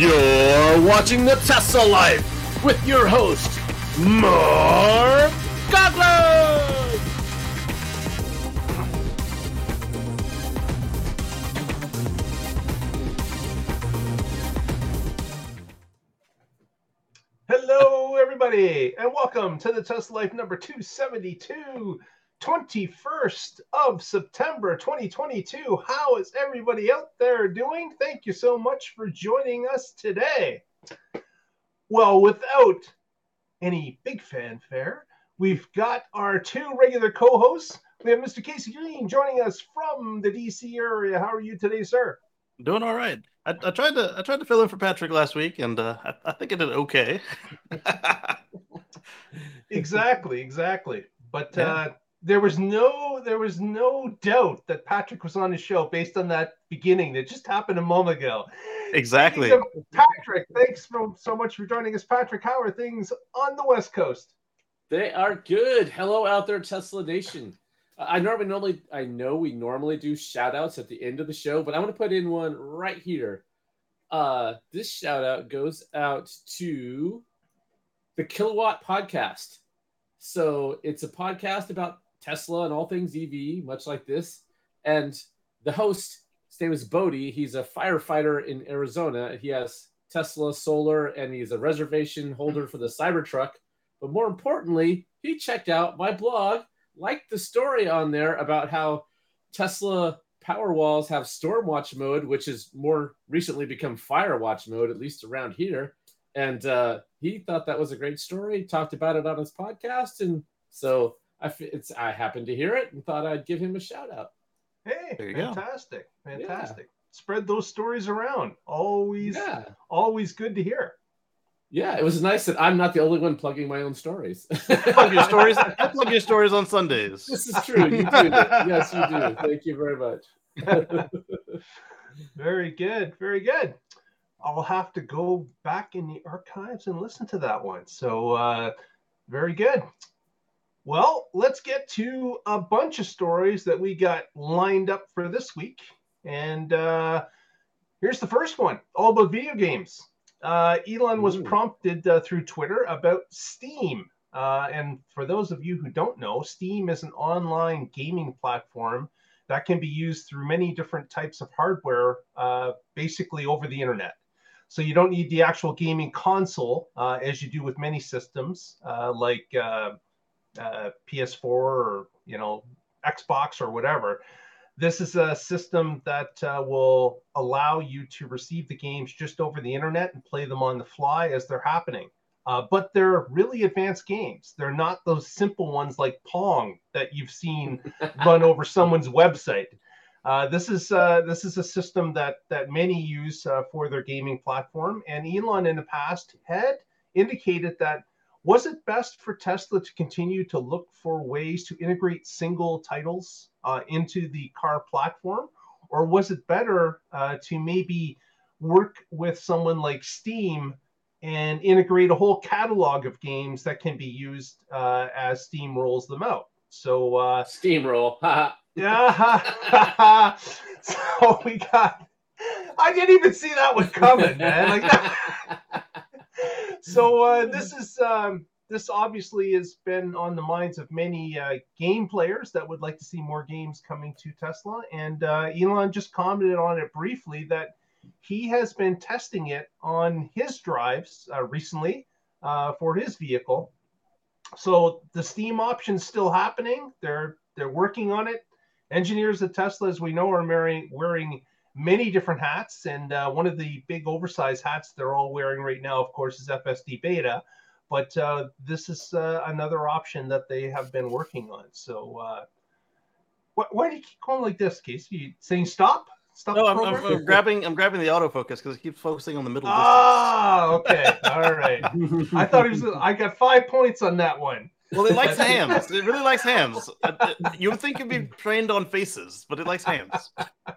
You're watching the Tesla Life with your host, Mark Godley! Hello, everybody, and welcome to the Tesla Life number 272, 21st of September 2022. How is everybody out there doing? Thank you so much for joining us today. Well, without any big fanfare, we've got our two regular co hosts. We have Mr. Casey Green joining us from the DC area. How are you today, sir? Doing all right. I, I tried to I tried to fill in for Patrick last week, and uh, I, I think I did okay. exactly, exactly. But Yeah. uh, there was no there was no doubt that Patrick was on the show based on that beginning that just happened a moment ago. Exactly. Patrick, thanks for, so much for joining us, Patrick. How are things on the West Coast? They are good. Hello out there, Tesla Nation. I normally normally I know we normally do shout outs at the end of the show, but I'm gonna put in one right here. Uh this shout out goes out to the Kilowatt Podcast. So it's a podcast about Tesla and all things EV, much like this. And the host, his name is Bodie. He's a firefighter in Arizona. He has Tesla solar and he's a reservation holder for the Cybertruck. But more importantly, he checked out my blog, liked the story on there about how Tesla Powerwalls have storm watch mode, which has more recently become fire watch mode, at least around here. And uh, he thought that was a great story. Talked about it on his podcast, and so I f- it's I happened to hear it and thought I'd give him a shout out. Hey, There you go. fantastic, fantastic. Spread those stories around. Always, Yeah, always good to hear. yeah. It was nice that I'm not the only one plugging my own stories. plug your stories. I plug your stories on Sundays. This is true. You do. yes, you do. Thank you very much. Very good, very good. I'll have to go back in the archives and listen to that one. So, uh, very good. Well, let's get to a bunch of stories that we got lined up for this week. And uh, here's the first one all about video games. Uh, Elon was prompted uh, through Twitter about Steam. Uh, and for those of you who don't know, Steam is an online gaming platform that can be used through many different types of hardware, uh, basically over the internet. So you don't need the actual gaming console uh, as you do with many systems uh, like uh, uh, PS4 or you know Xbox or whatever. This is a system that uh, will allow you to receive the games just over the internet and play them on the fly as they're happening. Uh, but they're really advanced games. They're not those simple ones like Pong that you've seen run over someone's website. Uh, this is uh, this is a system that that many use uh, for their gaming platform. And Elon in the past had indicated that was it best for Tesla to continue to look for ways to integrate single titles uh, into the car platform, or was it better uh, to maybe work with someone like Steam and integrate a whole catalog of games that can be used uh, as Steam rolls them out? So uh, Steamroll. yeah. so we got. I didn't even see that one coming, man. Like so uh, this is um, this obviously has been on the minds of many uh, game players that would like to see more games coming to Tesla. And uh, Elon just commented on it briefly that he has been testing it on his drives uh, recently uh, for his vehicle. So the Steam option's still happening. They're they're working on it. Engineers at Tesla, as we know, are wearing wearing many different hats, and uh, one of the big oversized hats they're all wearing right now, of course, is FSD Beta. But uh, this is uh, another option that they have been working on. So, uh, why, why do you keep going like this, Casey? You saying stop? Stop. No, I'm, I'm. I'm grabbing. I'm grabbing the autofocus because it keeps focusing on the middle Ah, okay, all right. I thought it was. I got five points on that one. Well, it likes hams. It really likes hands. Uh, uh, You would think it'd be trained on faces, but it likes hands.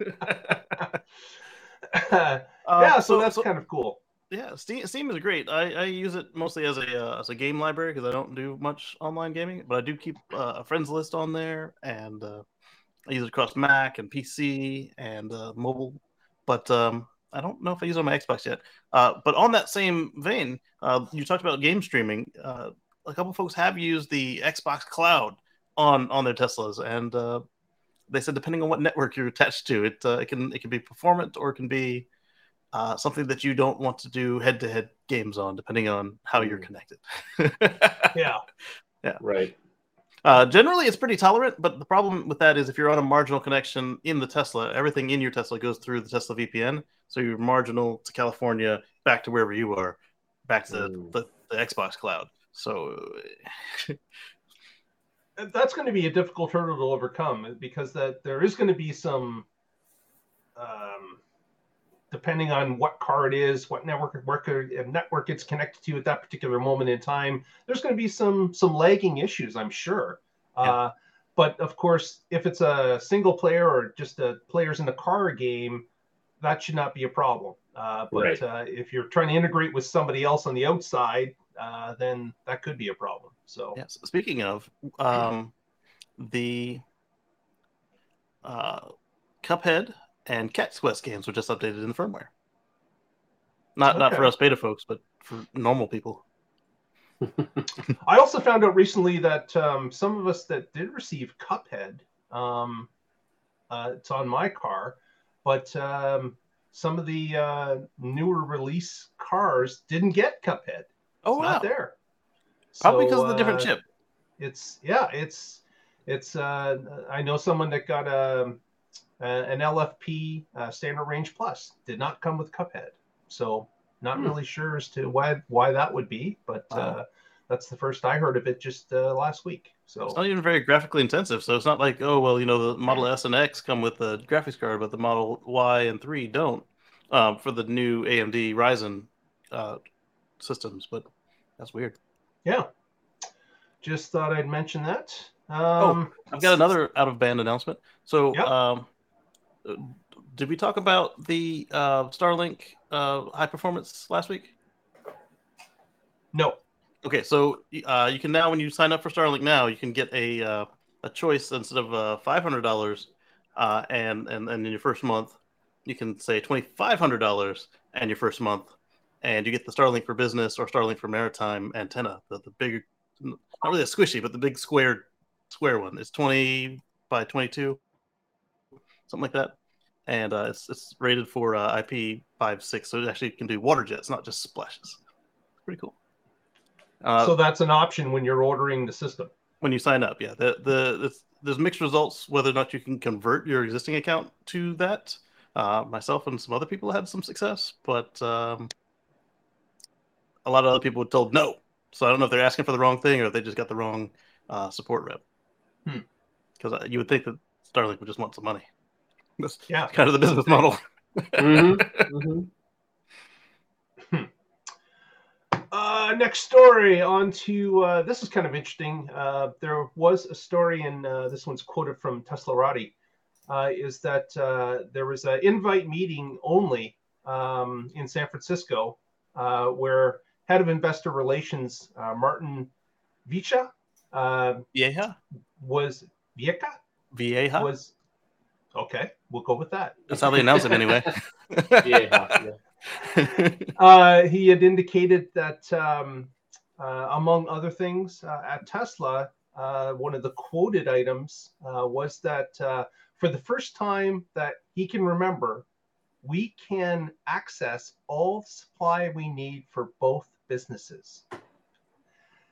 yeah, Uh, so, that's kind of cool. Yeah, Steam, Steam is great. I, I use it mostly as a uh, as a game library because I don't do much online gaming, but I do keep uh, a friends list on there, and uh, I use it across Mac and PC and uh, mobile. But um, I don't know if I use it on my Xbox yet. Uh, but on that same vein, uh, you talked about game streaming. A couple folks have used the Xbox Cloud on on their Teslas, and uh, they said depending on what network you're attached to, it uh, it can it can be performant or it can be uh, something that you don't want to do head to head games on, depending on how you're Mm. connected. Yeah. Yeah, right. Uh, generally, it's pretty tolerant, but the problem with that is if you're on a marginal connection in the Tesla, everything in your Tesla goes through the Tesla VPN. So you're marginal to California, back to wherever you are, back to Mm. the, the Xbox cloud. So that's going to be a difficult hurdle to overcome because that there is going to be some um, depending on what car it is what network work, network it's connected to at that particular moment in time there's going to be some some lagging issues i'm sure Yeah. uh, but of course if it's a single player or just a players in the car game that should not be a problem uh, but Right. uh, if you're trying to integrate with somebody else on the outside uh, then that could be a problem so yes. Speaking of, um, the uh, Cuphead and Cat's Quest games were just updated in the firmware. Not not for us beta folks, but for normal people. I also found out recently that um, some of us that did receive Cuphead, um, uh, it's on my car, but um, some of the uh, newer release cars didn't get Cuphead. Oh It's wow! not there. Probably So, because of the different uh, chip. It's yeah, it's it's. Uh, I know someone that got a, a an LFP uh, standard range plus did not come with Cuphead, so not Hmm. really sure as to why why that would be, but Wow. uh, that's the first I heard of it just uh, last week. So It's not even very graphically intensive, so it's not like oh well, you know, the Model S and X come with a graphics card, but the Model Y and three don't um, for the new AMD Ryzen uh, systems. But that's weird. yeah, just thought I'd mention that. Um, I've got another out of band announcement. So, Yep. um, uh, did we talk about the uh, Starlink uh, high performance last week? no. Okay, so uh, you can now, when you sign up for Starlink now, you can get a uh, a choice instead of uh, five hundred dollars, uh, and and and in your first month, you can say twenty five hundred dollars and your first month, and you get the Starlink for Business or Starlink for Maritime antenna, the the big, not really a squishy, but the big square square one. It's twenty by twenty two, something like that, and uh, it's it's rated for uh, IP five six, so it actually can do water jets, not just splashes. Pretty cool. Uh, so that's an option when you're ordering the system. when you sign up. Yeah, the the there's mixed results whether or not you can convert your existing account to that. Uh, myself and some other people had some success, but um, a lot of other people were told no. So I don't know if they're asking for the wrong thing or if they just got the wrong uh, support rep. Hmm. Because you would think that Starlink would just want some money. That's Yeah. kind of the business model. Mm-hmm. Mm-hmm. Uh, next story on to uh, this is kind of interesting. Uh, there was a story, and uh, this one's quoted from Teslarati, uh, is that uh, there was an invite meeting only um, in San Francisco uh, where head of investor relations uh, Martin Viecha uh, Vieja? was Vieca Vieja? was okay. We'll go with that. That's how they announce it anyway. Yeah, yeah. uh, he had indicated that, um, uh, among other things, uh, at Tesla, uh, one of the quoted items uh, was that uh, for the first time that he can remember, we can access all the supply we need for both businesses.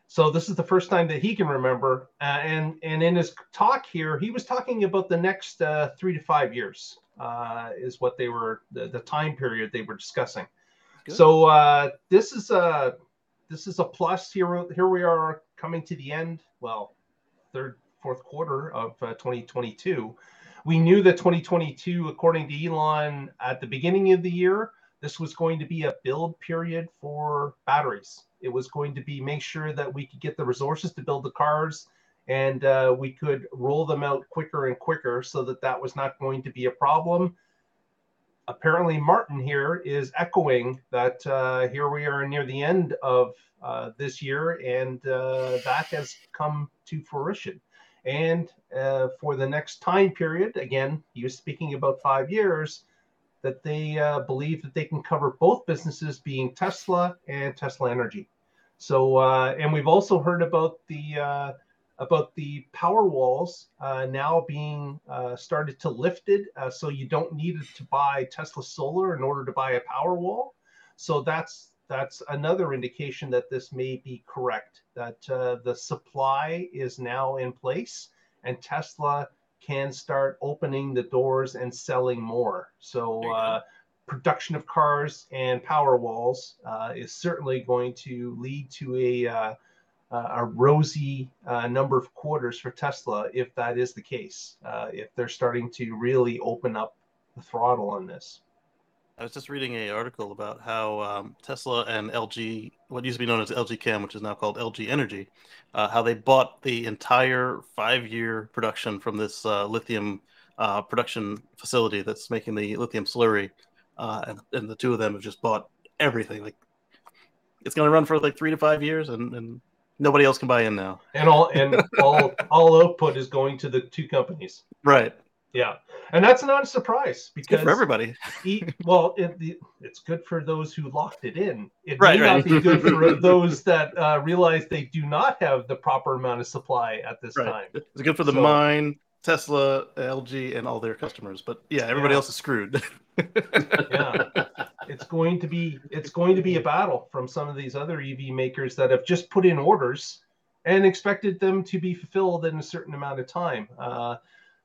So this is the first time that he can remember, uh, and and in his talk here, he was talking about the next uh, three to five years uh, is what they were the, the time period they were discussing. Good. So uh, this is a this is a plus here. Here we are coming to the end. Well, third fourth quarter of uh, 2022. We knew that 2022, according to Elon, at the beginning of the year, this was going to be a build period for batteries. It was going to be make sure that we could get the resources to build the cars and uh, we could roll them out quicker and quicker so that that was not going to be a problem. Apparently, Martin here is echoing that uh, here we are near the end of uh, this year, and uh, that has come to fruition. And uh, for the next time period, again, he was speaking about five years. That they uh, believe that they can cover both businesses, being Tesla and Tesla Energy. So, uh, and we've also heard about the uh, about the power walls uh, now being uh, started to lifted, uh, so you don't need to buy Tesla solar in order to buy a power wall. So that's that's another indication that this may be correct. That the supply is now in place, and Tesla can start opening the doors and selling more. So. Uh, production of cars and power walls uh, is certainly going to lead to a uh, a rosy uh, number of quarters for Tesla if that is the case, uh, if they're starting to really open up the throttle on this. I was just reading an article about how um, Tesla and LG, what used to be known as LG Chem, which is now called LG Energy, uh, how they bought the entire five-year production from this uh, lithium uh, production facility that's making the lithium slurry, and, and the two of them have just bought everything. Like it's going to run for like three to five years, and, and nobody else can buy in now. And all and all all output is going to the two companies. Right. Yeah, and that's not a surprise because for everybody. e, well, it, it's good for those who locked it in. It right, may right. not be good for those that uh, realize they do not have the proper amount of supply at this right. time. It's good for the So- mine, Tesla, LG, and all their customers. But yeah, everybody Yeah. else is screwed. yeah it's going to be it's going to be a battle from some of these other ev makers that have just put in orders and expected them to be fulfilled in a certain amount of time uh,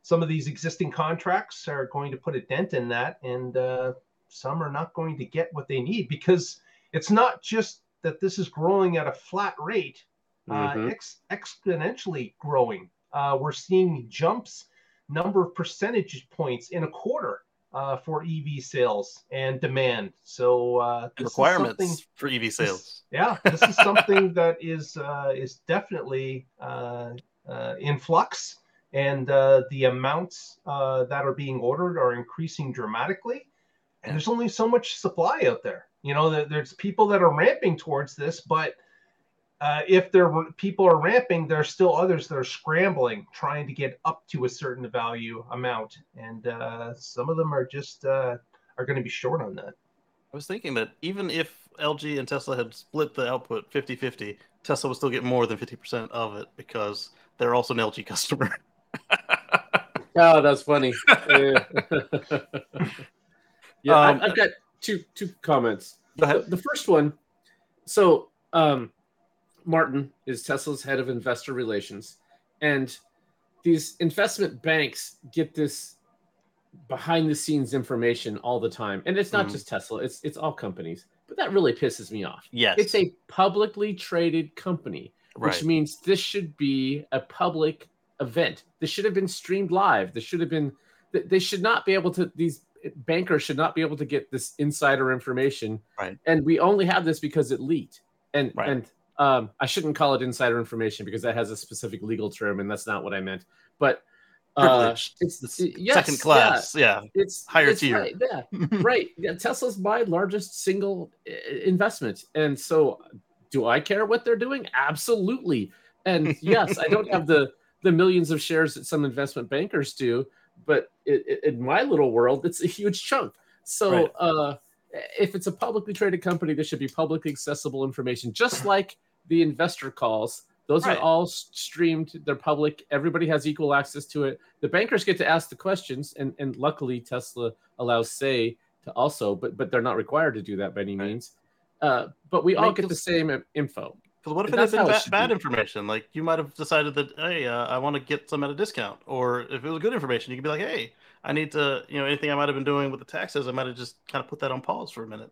some of these existing contracts are going to put a dent in that and uh, some are not going to get what they need because it's not just that this is growing at a flat rate uh, Mhm. ex- exponentially growing uh, we're seeing jumps number of percentage points in a quarter uh, for EV sales and demand. So uh, Requirements for EV sales. yeah, this is something that is uh, is definitely uh, uh, in flux, and uh, the amounts uh, that are being ordered are increasing dramatically. And there's only so much supply out there. You know, there's people that are ramping towards this, but uh, if there people are ramping, there are still others that are scrambling, trying to get up to a certain value amount, and uh, some of them are just uh, are going to be short on that. I was thinking that even if LG and Tesla had split the output 50 50, Tesla would still get more than 50% of it because they're also an LG customer. Oh, that's funny. yeah, yeah Um, I've got two two comments. The, the first one, so um, Martin is Tesla's head of investor relations, and these investment banks get this behind the scenes information all the time, and it's not Mhm. just Tesla; it's it's all companies. But that really pisses me off. Yes. It's a publicly traded company which means this should be a public event. This should have been streamed live. This should have been. They should not be able to. These bankers should not be able to get this insider information. Right. And we only have this because it leaked. And Right. and um, I shouldn't call it insider information because that has a specific legal term, and that's not what I meant. But uh, Privilege. it's It's yes, second class. Yeah. It's Higher it's tier. right, yeah, right. Yeah, Tesla's my largest single investment, and so do I care what they're doing? Absolutely. And yes, I don't have the the millions of shares that some investment bankers do, but it, it- in my little world, it's a huge chunk. So Right. uh, if it's a publicly traded company, there should be publicly accessible information, just like the investor calls. Those Right. are all streamed. They're public. Everybody has equal access to it. The bankers get to ask the questions, and, and luckily Tesla allows Say to also, but but they're not required to do that by any Right. means. Uh, but we all get the this- same info. Because what if it had been ba- should bad be. information? Like you might have decided that, hey, uh, I want to get some at a discount, or if it was good information, you could be like, hey, I need to, you know, anything I might have been doing with the taxes, I might have just kind of put that on pause for a minute.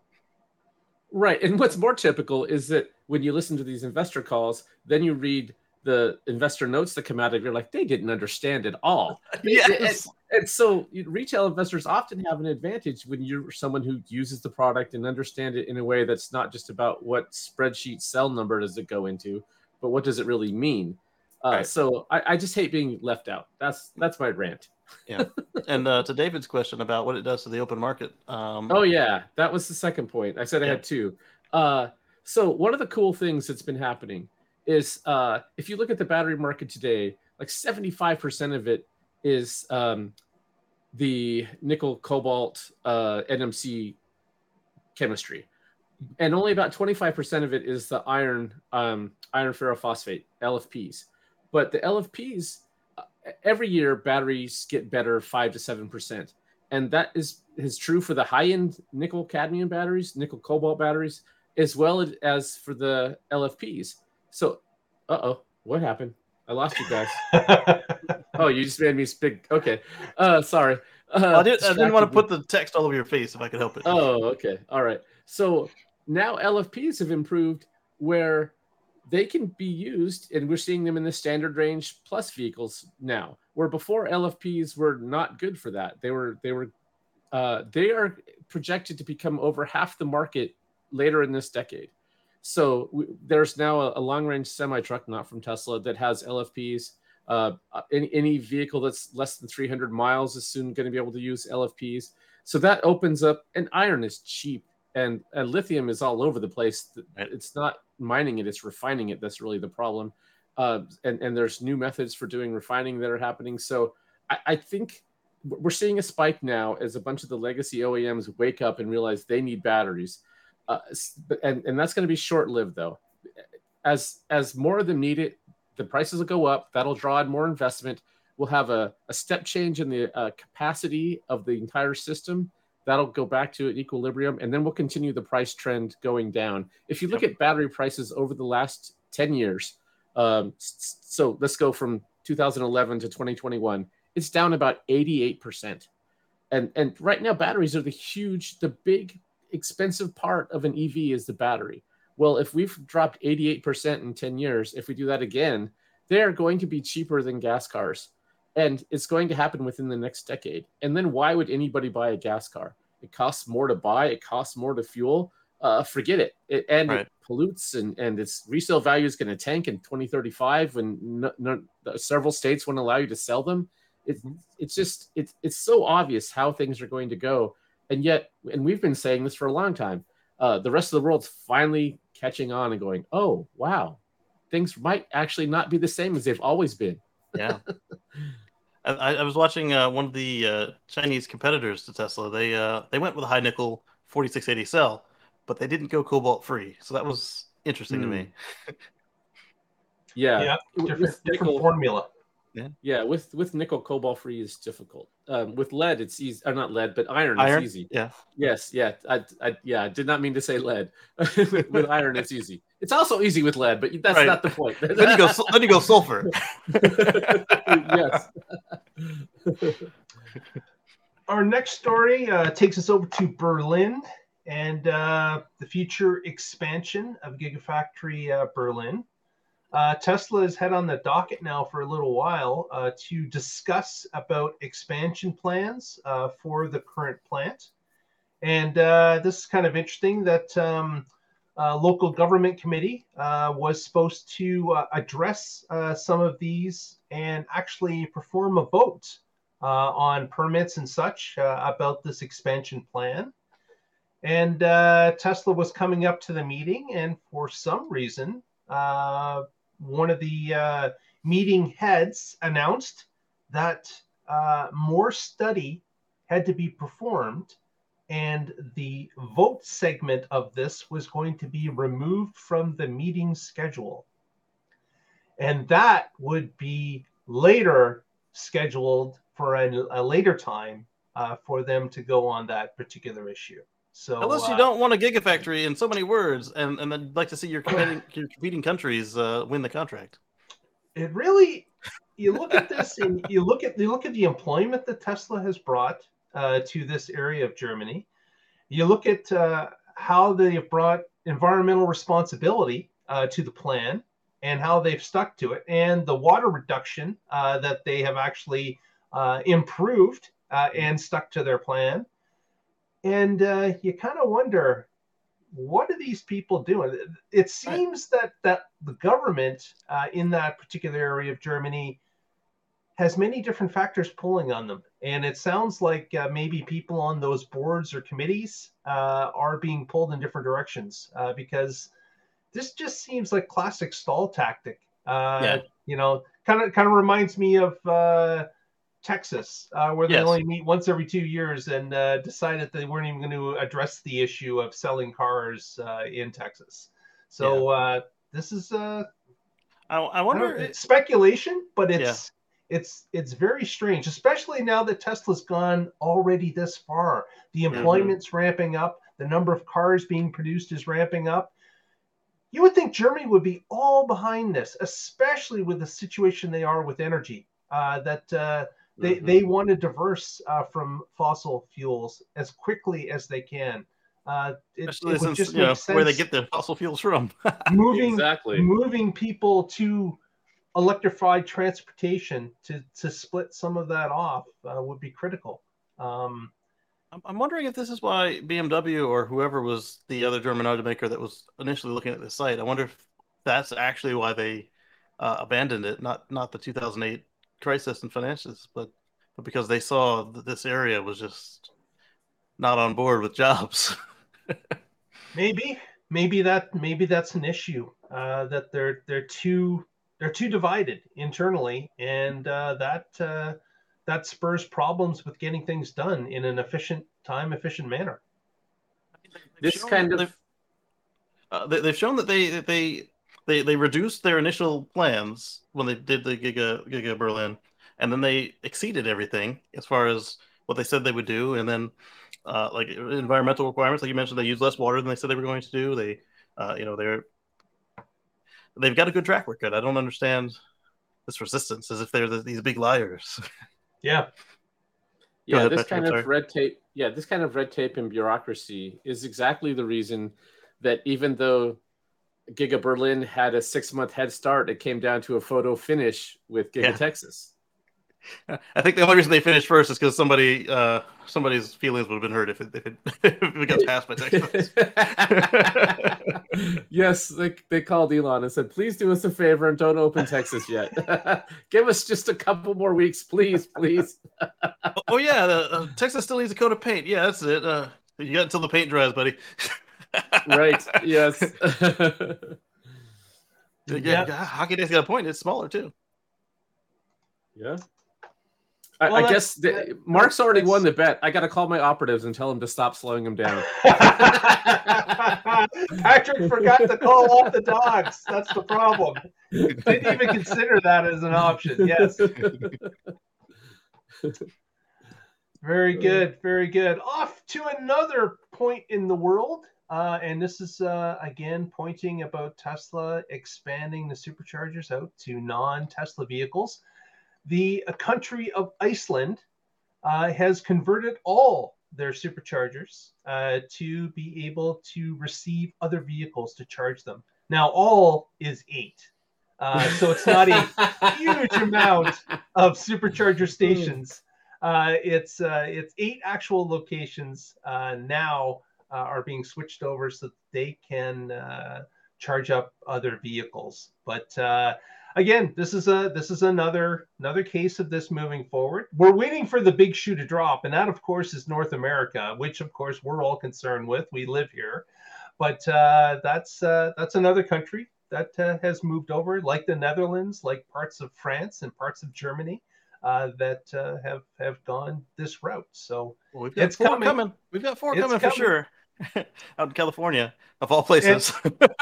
Right. And what's more typical is that when you listen to these investor calls, then you read the investor notes that come out of it, you're like, they didn't understand it all. Yes. And so retail investors often have an advantage when you're someone who uses the product and understand it in a way that's not just about what spreadsheet cell number does it go into, but what does it really mean. Uh, Right. So I, I just hate being left out. That's that's my rant. Yeah and uh, to David's question about what it does to the open market, um, Oh yeah, that was the second point. I said I Yeah. had two. Uh, so one of the cool things that's been happening is uh, if you look at the battery market today, like seventy-five percent of it is um, the nickel cobalt uh, NMC chemistry, and only about 25% of it is the iron um, iron ferrophosphate LFPs. But the LFPs uh, every year batteries get better five to seven percent, and that is is true for the high end nickel cadmium batteries, nickel cobalt batteries, as well as for the LFPs. So, uh oh, what happened? I lost you guys. oh, you just made me speak. Okay, uh, sorry. Uh, I, did, I didn't want to put the text all over your face if I could help it. Oh, okay, all right. So now LFPs have improved where they can be used, and we're seeing them in the standard range plus vehicles now. Where before LFPs were not good for that. They were they were uh, they are projected to become over half the market later in this decade. So we, there's now a, a long range semi truck, not from Tesla, that has LFPs. Uh, any, any vehicle that's less than 300 miles is soon going to be able to use LFPs. So that opens up, and iron is cheap, and, and lithium is all over the place. It's not mining it; it's refining it. That's really the problem. Uh, and and there's new methods for doing refining that are happening. So I, I think we're seeing a spike now as a bunch of the legacy OEMs wake up and realize they need batteries. Uh, and, and that's going to be short lived though. As as more of them need it, the prices will go up. That'll draw in more investment. We'll have a, a step change in the uh, capacity of the entire system. That'll go back to an equilibrium, and then we'll continue the price trend going down. If you look yep. at battery prices over the last 10 years, um, so let's go from 2011 to 2021, it's down about 88%. And, and right now, batteries are the huge, the big expensive part of an EV is the battery. Well, if we've dropped 88% in 10 years, if we do that again, they are going to be cheaper than gas cars. And it's going to happen within the next decade. And then why would anybody buy a gas car? It costs more to buy, it costs more to fuel. Uh, forget it. it and right. it pollutes, and, and its resale value is going to tank in 2035 when no, no, several states won't allow you to sell them. It, mm-hmm. it's just it's it's so obvious how things are going to go and yet, and we've been saying this for a long time, uh, the rest of the world's finally catching on and going, oh, wow, things might actually not be the same as they've always been. yeah. I, I, was watching uh, one of the uh, Chinese competitors to Tesla. They uh, they went with a high nickel 4680 cell, but they didn't go cobalt free. So that was interesting mm. to me. Hmm. yeah, yeah, different, different formula. Yeah, yeah. With with nickel, cobalt free is difficult. Um, with lead, it's easy. Or not lead, but iron, iron? it's easy. Yeah. Yes. Yeah. I, I yeah. I did not mean to say lead. with iron, it's easy. It's also easy with lead, but that's right. not the point. then you go. Then you go sulfur. yes. Our next story uh, takes us over to Berlin and uh, the future expansion of Gigafactory uh, Berlin. Uh, Tesla has had on the docket now for a little while uh, to discuss about expansion plans uh, for the current plant. And uh, this is kind of interesting that um, local government committee uh, was supposed to uh, address some of these and actually perform a vote on permits and such about this expansion plan. And Tesla was coming up to the meeting, and for some reason, uh, one of the uh, meeting heads announced that uh, more study had to be performed and the vote segment of this was going to be removed from the meeting schedule. And that would be later scheduled for a, a later time uh, for them to go on that particular issue. So unless you uh, don't want a gigafactory in so many words, and and then like to see your competing your competing countries uh, win the contract. It really, you look at this and you look at you look at the employment that Tesla has brought uh, to this area of Germany. You look at uh, how they have brought environmental responsibility uh, to the plan and how they've stuck to it, and the water reduction uh, that they have actually improved and stuck to their plan and uh, you kind of wonder what are these people doing? It seems that that the government uh, in that particular area of germany has many different factors pulling on them. And it sounds like uh, maybe people on those boards or committees uh, are being pulled in different directions uh, because this just seems like classic stall tactic. Uh, yeah. you know kind of kind of reminds me of Texas, uh, where they Yes. only meet once every two years, and uh, decided they weren't even going to address the issue of selling cars uh, in Texas. So uh, this is uh, I, I I wonder. don't- it's speculation, but it's it's it's very strange, especially now that Tesla's gone already this far. The Mm-hmm. employment's ramping up, the number of cars being produced is ramping up. You would think Germany would be all behind this, especially with the situation they are with energy. Uh, that uh, they Mhm. they want to diverse uh, from fossil fuels as quickly as they can. Uh, it, especially it since just you know, sense where they get their fossil fuels from. moving exactly. moving people to electrified transportation to to split some of that off uh, would be critical. Um, I'm- I'm wondering if this is why BMW or whoever was the other German automaker that was initially looking at this site. I wonder if that's actually why they uh, abandoned it, not not the 2008 crisis and finances, but but because they saw that this area was just not on board with jobs. maybe maybe that maybe that's an issue uh, that they're they're too they're too divided internally, and uh, that uh, that spurs problems with getting things done in an efficient time efficient manner. This kind of- they've, uh, they've shown that they that they they they reduced their initial plans when they did the Giga Giga Berlin, and then they exceeded everything as far as what they said they would do, and then uh, like environmental requirements, like you mentioned, they use less water than they said they were going to do. They, uh, you know, they're they've got a good track record. I don't understand this resistance as if they're the, these big liars. Yeah, yeah, ahead, this Patrick, kind I'm of sorry. red tape. Yeah, this kind of red tape and bureaucracy is exactly the reason that even though Giga Berlin had a six month head start, it came down to a photo finish with Giga Yeah. Texas. I think the only reason they finished first is because somebody uh, somebody's feelings would have been hurt if it if it, if it got passed by Texas. yes, they, they called Elon and said, please do us a favor and don't open Texas yet. Give us just a couple more weeks, please, please. oh yeah, uh, Texas still needs a coat of paint. Yeah, that's it. Uh, you got until the paint dries, buddy. Right. Yes. yeah, Yeah. Hockey Day's got a point. It's smaller too. yeah. I, Well, I guess the, that- Mark's already won the bet. I got to call my operatives and tell them to stop slowing him down. Patrick forgot to call off the dogs. That's the problem. Didn't even consider that as an option. Yes. Very good. Very good. Off to another point in the world. Uh, and this is uh, again pointing about Tesla expanding the superchargers out to non Tesla vehicles. The uh, country of Iceland uh, has converted all their superchargers uh, to be able to receive other vehicles to charge them. Now, all is eight. Uh, so it's not a huge amount of supercharger stations. Uh, it's uh, it's eight actual locations uh, now are being switched over so that they can uh, charge up other vehicles. But uh, again, this is a this is another another case of this moving forward. We're waiting for the big shoe to drop, and that of course is North America, which of course we're all concerned with. We live here, but uh, that's uh, that's another country that uh, has moved over, like the Netherlands, like parts of France and parts of Germany. Uh, that uh, have have gone this route. So Well, we've got It's four coming. coming. We've got four It's coming, coming. for sure. Out in California, of all places.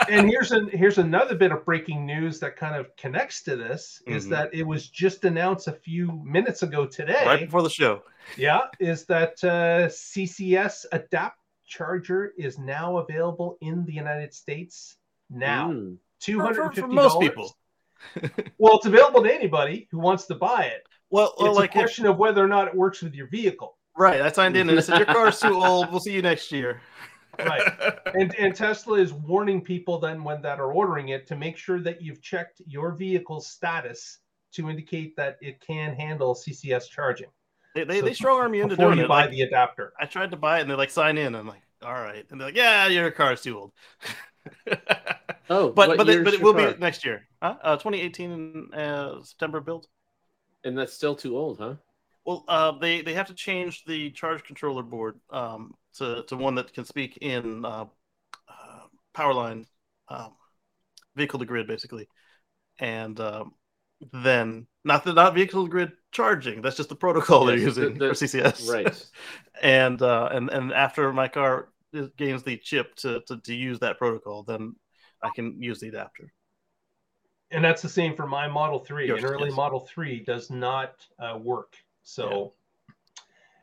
and here's an here's another bit of breaking news that kind of connects to this is Mhm. that it was just announced a few minutes ago today. right before the show. Yeah, is that uh, CCS Adapt Charger is now available in the United States now. Mm. Two For- for- for most people. well, it's available to anybody who wants to buy it. Well, well It's like a question of whether or not it works with your vehicle. Right, I signed in and it said your car's too old. We'll see you next year. Right. and and Tesla is warning people then when that are ordering it to make sure that you've checked your vehicle's status to indicate that it can handle CCS charging. they they, So they strong arm you into before doing you it. buy Like, the adapter. I tried to buy it and they're like sign in. I'm like, all right, and they're like, yeah, your car's too old. Oh, but but it, but it will car? be next year, huh? Uh, 2018 uh, September build. And that's still too old, huh? Well, uh, they they have to change the charge controller board um, to to one that can speak in uh, uh, power line, um, vehicle to grid, basically, and um, then not the not vehicle to grid charging. That's just the protocol they're Yes, the- using the- for CCS. right. and uh, and and after my car gains the chip to, to to use that protocol, then I can use the adapter. and that's the same for my Model Three. Yours, An early yes. Model Three does not uh, work. So,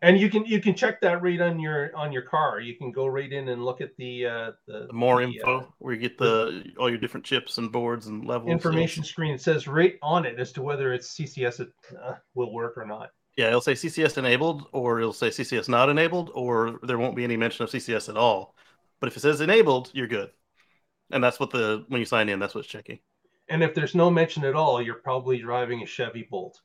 and you can you can check that right on your on your car. You can go right in and look at the uh, the, The more the, info, uh, where you get the all your different chips and boards and levels. information screen. It says right on it as to whether it's CCS uh, will work or not. Yeah, it'll say CCS enabled, or it'll say CCS not enabled, or there won't be any mention of CCS at all. But if it says enabled, you're good. And that's what the when you sign in, that's what's checking. And if there's no mention at all, you're probably driving a Chevy Bolt.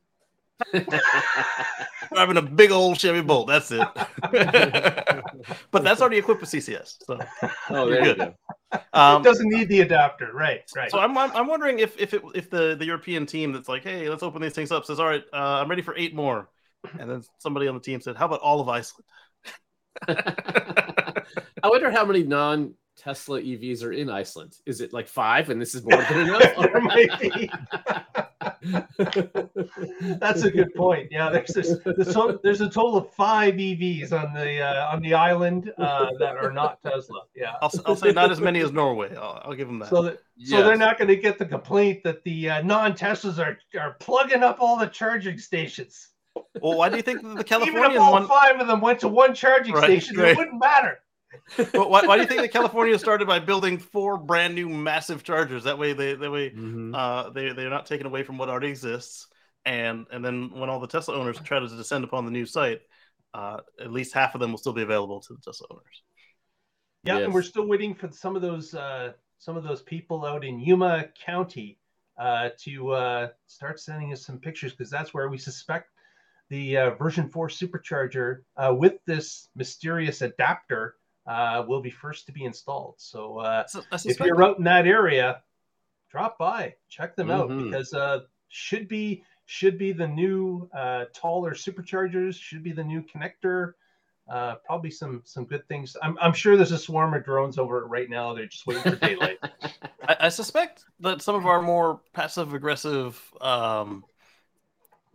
Driving a big old Chevy Bolt. That's it. but that's already equipped with CCS. So, oh, You're there you good. go. um, it doesn't need the adapter, right? Right. so I'm, I'm I'm wondering if if it if the the European team that's like, hey, let's open these things up says, all right, uh, I'm ready for eight more, and then somebody on the team said, how about all of Iceland? I wonder how many non Tesla EVs are in Iceland. Is it like five and this is more than enough? there might be. That's a good point. Yeah, there's this, there's, so, there's a total of five EVs on the uh, on the island uh, that are not Tesla. Yeah. I'll, I'll say not as many as Norway. I'll, I'll give them that. So that so they're not going to get the complaint that the uh, non-Teslas are are plugging up all the charging stations. well, why do you think the California Even if all one? five of them went to one charging Right, station, right. it wouldn't matter. Well, why, why do you think that California started by building four brand new massive chargers? That way, they that way Mhm. uh, they they're not taken away from what already exists. And and then when all the Tesla owners try to descend upon the new site, uh, at least half of them will still be available to the Tesla owners. Yeah, and we're still waiting for some of those uh, some of those people out in Yuma County uh, to uh, start sending us some pictures because that's where we suspect the uh, version 4 supercharger uh, with this mysterious adapter uh, will be first to be installed. So uh, So, I if you're out in that area, drop by, check them out Mhm. because uh, should be should be the new uh, taller superchargers, should be the new connector. Uh, probably some some good things. I'm, I'm sure there's a swarm of drones over it right now. They're just waiting for daylight. I, I suspect that some of our more passive aggressive um,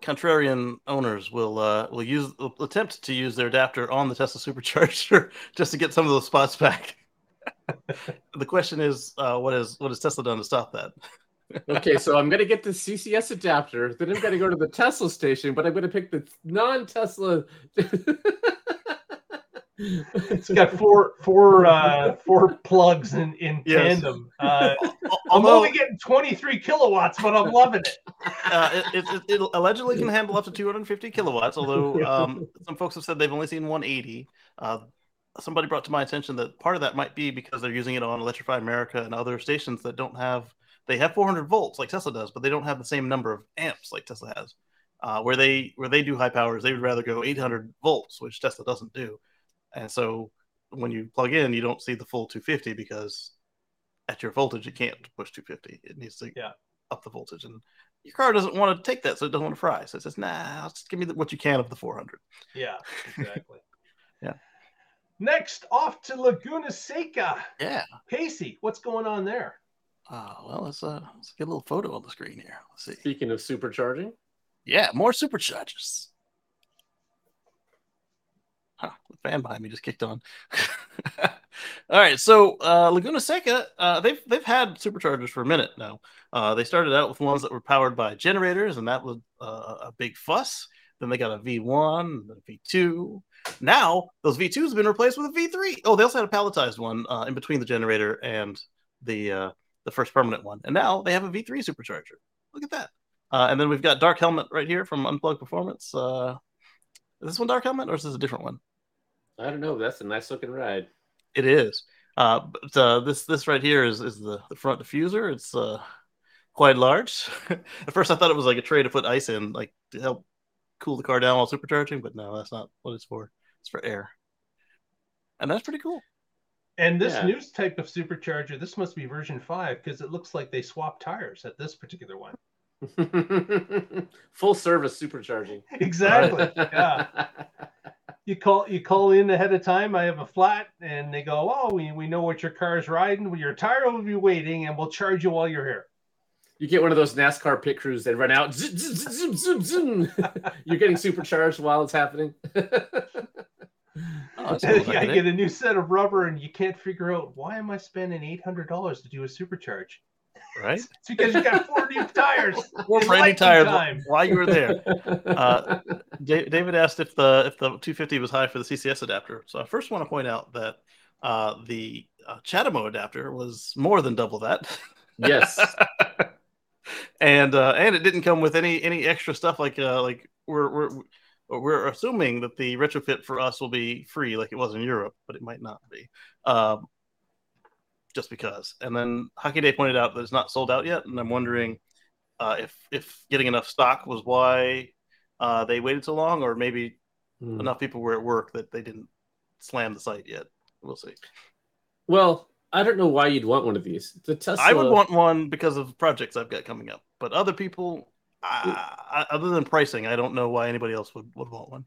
contrarian owners will uh, will use will attempt to use their adapter on the Tesla supercharger just to get some of those spots back. the question is, uh, what is what has Tesla done to stop that? okay, so I'm gonna get the CCS adapter. Then I'm gonna go to the Tesla station, but I'm gonna pick the non-Tesla. It's got four four uh, four plugs in in Yes. tandem. Uh, I'm only getting 23 kilowatts, but I'm loving it. uh, it, it, it allegedly can handle up to 250 kilowatts, although um, some folks have said they've only seen 180. Uh, somebody brought to my attention that part of that might be because they're using it on Electrify America and other stations that don't have they have 400 volts like Tesla does, but they don't have the same number of amps like Tesla has. Uh, where they where they do high powers, they would rather go 800 volts, which Tesla doesn't do. And so when you plug in, you don't see the full 250 because at your voltage it can't push 250. It needs to Yeah. up the voltage, and your car doesn't want to take that, so it doesn't want to fry. So it says, "Nah, just give me the, what you can of the 400." Yeah, exactly. Yeah. Next, off to Laguna Seca. Yeah. Casey, what's going on there? Uh, well, let's uh, let's get a little photo on the screen here. Let's see. Speaking of supercharging, Yeah, more superchargers. Huh, the fan behind me just kicked on. All right, so uh, Laguna Seca, uh, they've they've had superchargers for a minute now. Uh, they started out with ones that were powered by generators, and that was uh, a big fuss. Then they got a V1, a V2. Now those V2s have been replaced with a V3. Oh, they also had a palletized one uh, in between the generator and the uh, the first permanent one, and now they have a V3 supercharger. Look at that. And then we've got Dark Helmet right here from Unplugged Performance. Is this one Dark Helmet or is this a different one? I don't know. That's a nice looking ride. It is. Uh, but uh, this this right here is, is the, the front diffuser. It's uh, quite large. At first, I thought it was like a tray to put ice in, like to help cool the car down while supercharging. But no, that's not what it's for. It's for air, and that's pretty cool. And this Yeah. new type of supercharger, this must be version five because it looks like they swapped tires at this particular one. Full service supercharging. Exactly. yeah. You call you call in ahead of time. I have a flat, and they go, "Oh, we, we know what your car's riding. Well, your tire will be waiting, and we'll charge you while you're here." You get one of those NASCAR pit crews that run out. Zoom, zoom, zoom, zoom. You're getting supercharged while it's happening. Oh, that sounds like yeah, an you get a new set of rubber, and you can't figure out why am I spending eight hundred dollars to do a supercharge? Right? It's because you got four new tires. Or It's brand new tires time. while you were there. Uh, Da- David asked if the if the 250 was high for the CCS adapter. So I first want to point out that uh, the uh, CHAdeMO adapter was more than double that. yes. and uh, and it didn't come with any any extra stuff like uh, like we're we're we're assuming that the retrofit for us will be free like it was in Europe, but it might not be. Um, just because. And then Hockey Day pointed out that it's not sold out yet, and I'm wondering uh, if if getting enough stock was why uh, they waited so long, or maybe Hmm. enough people were at work that they didn't slam the site yet. We'll see. Well, I don't know why you'd want one of these. The Tesla. I would want one because of projects I've got coming up, but other people, uh, other than pricing, I don't know why anybody else would, would want one.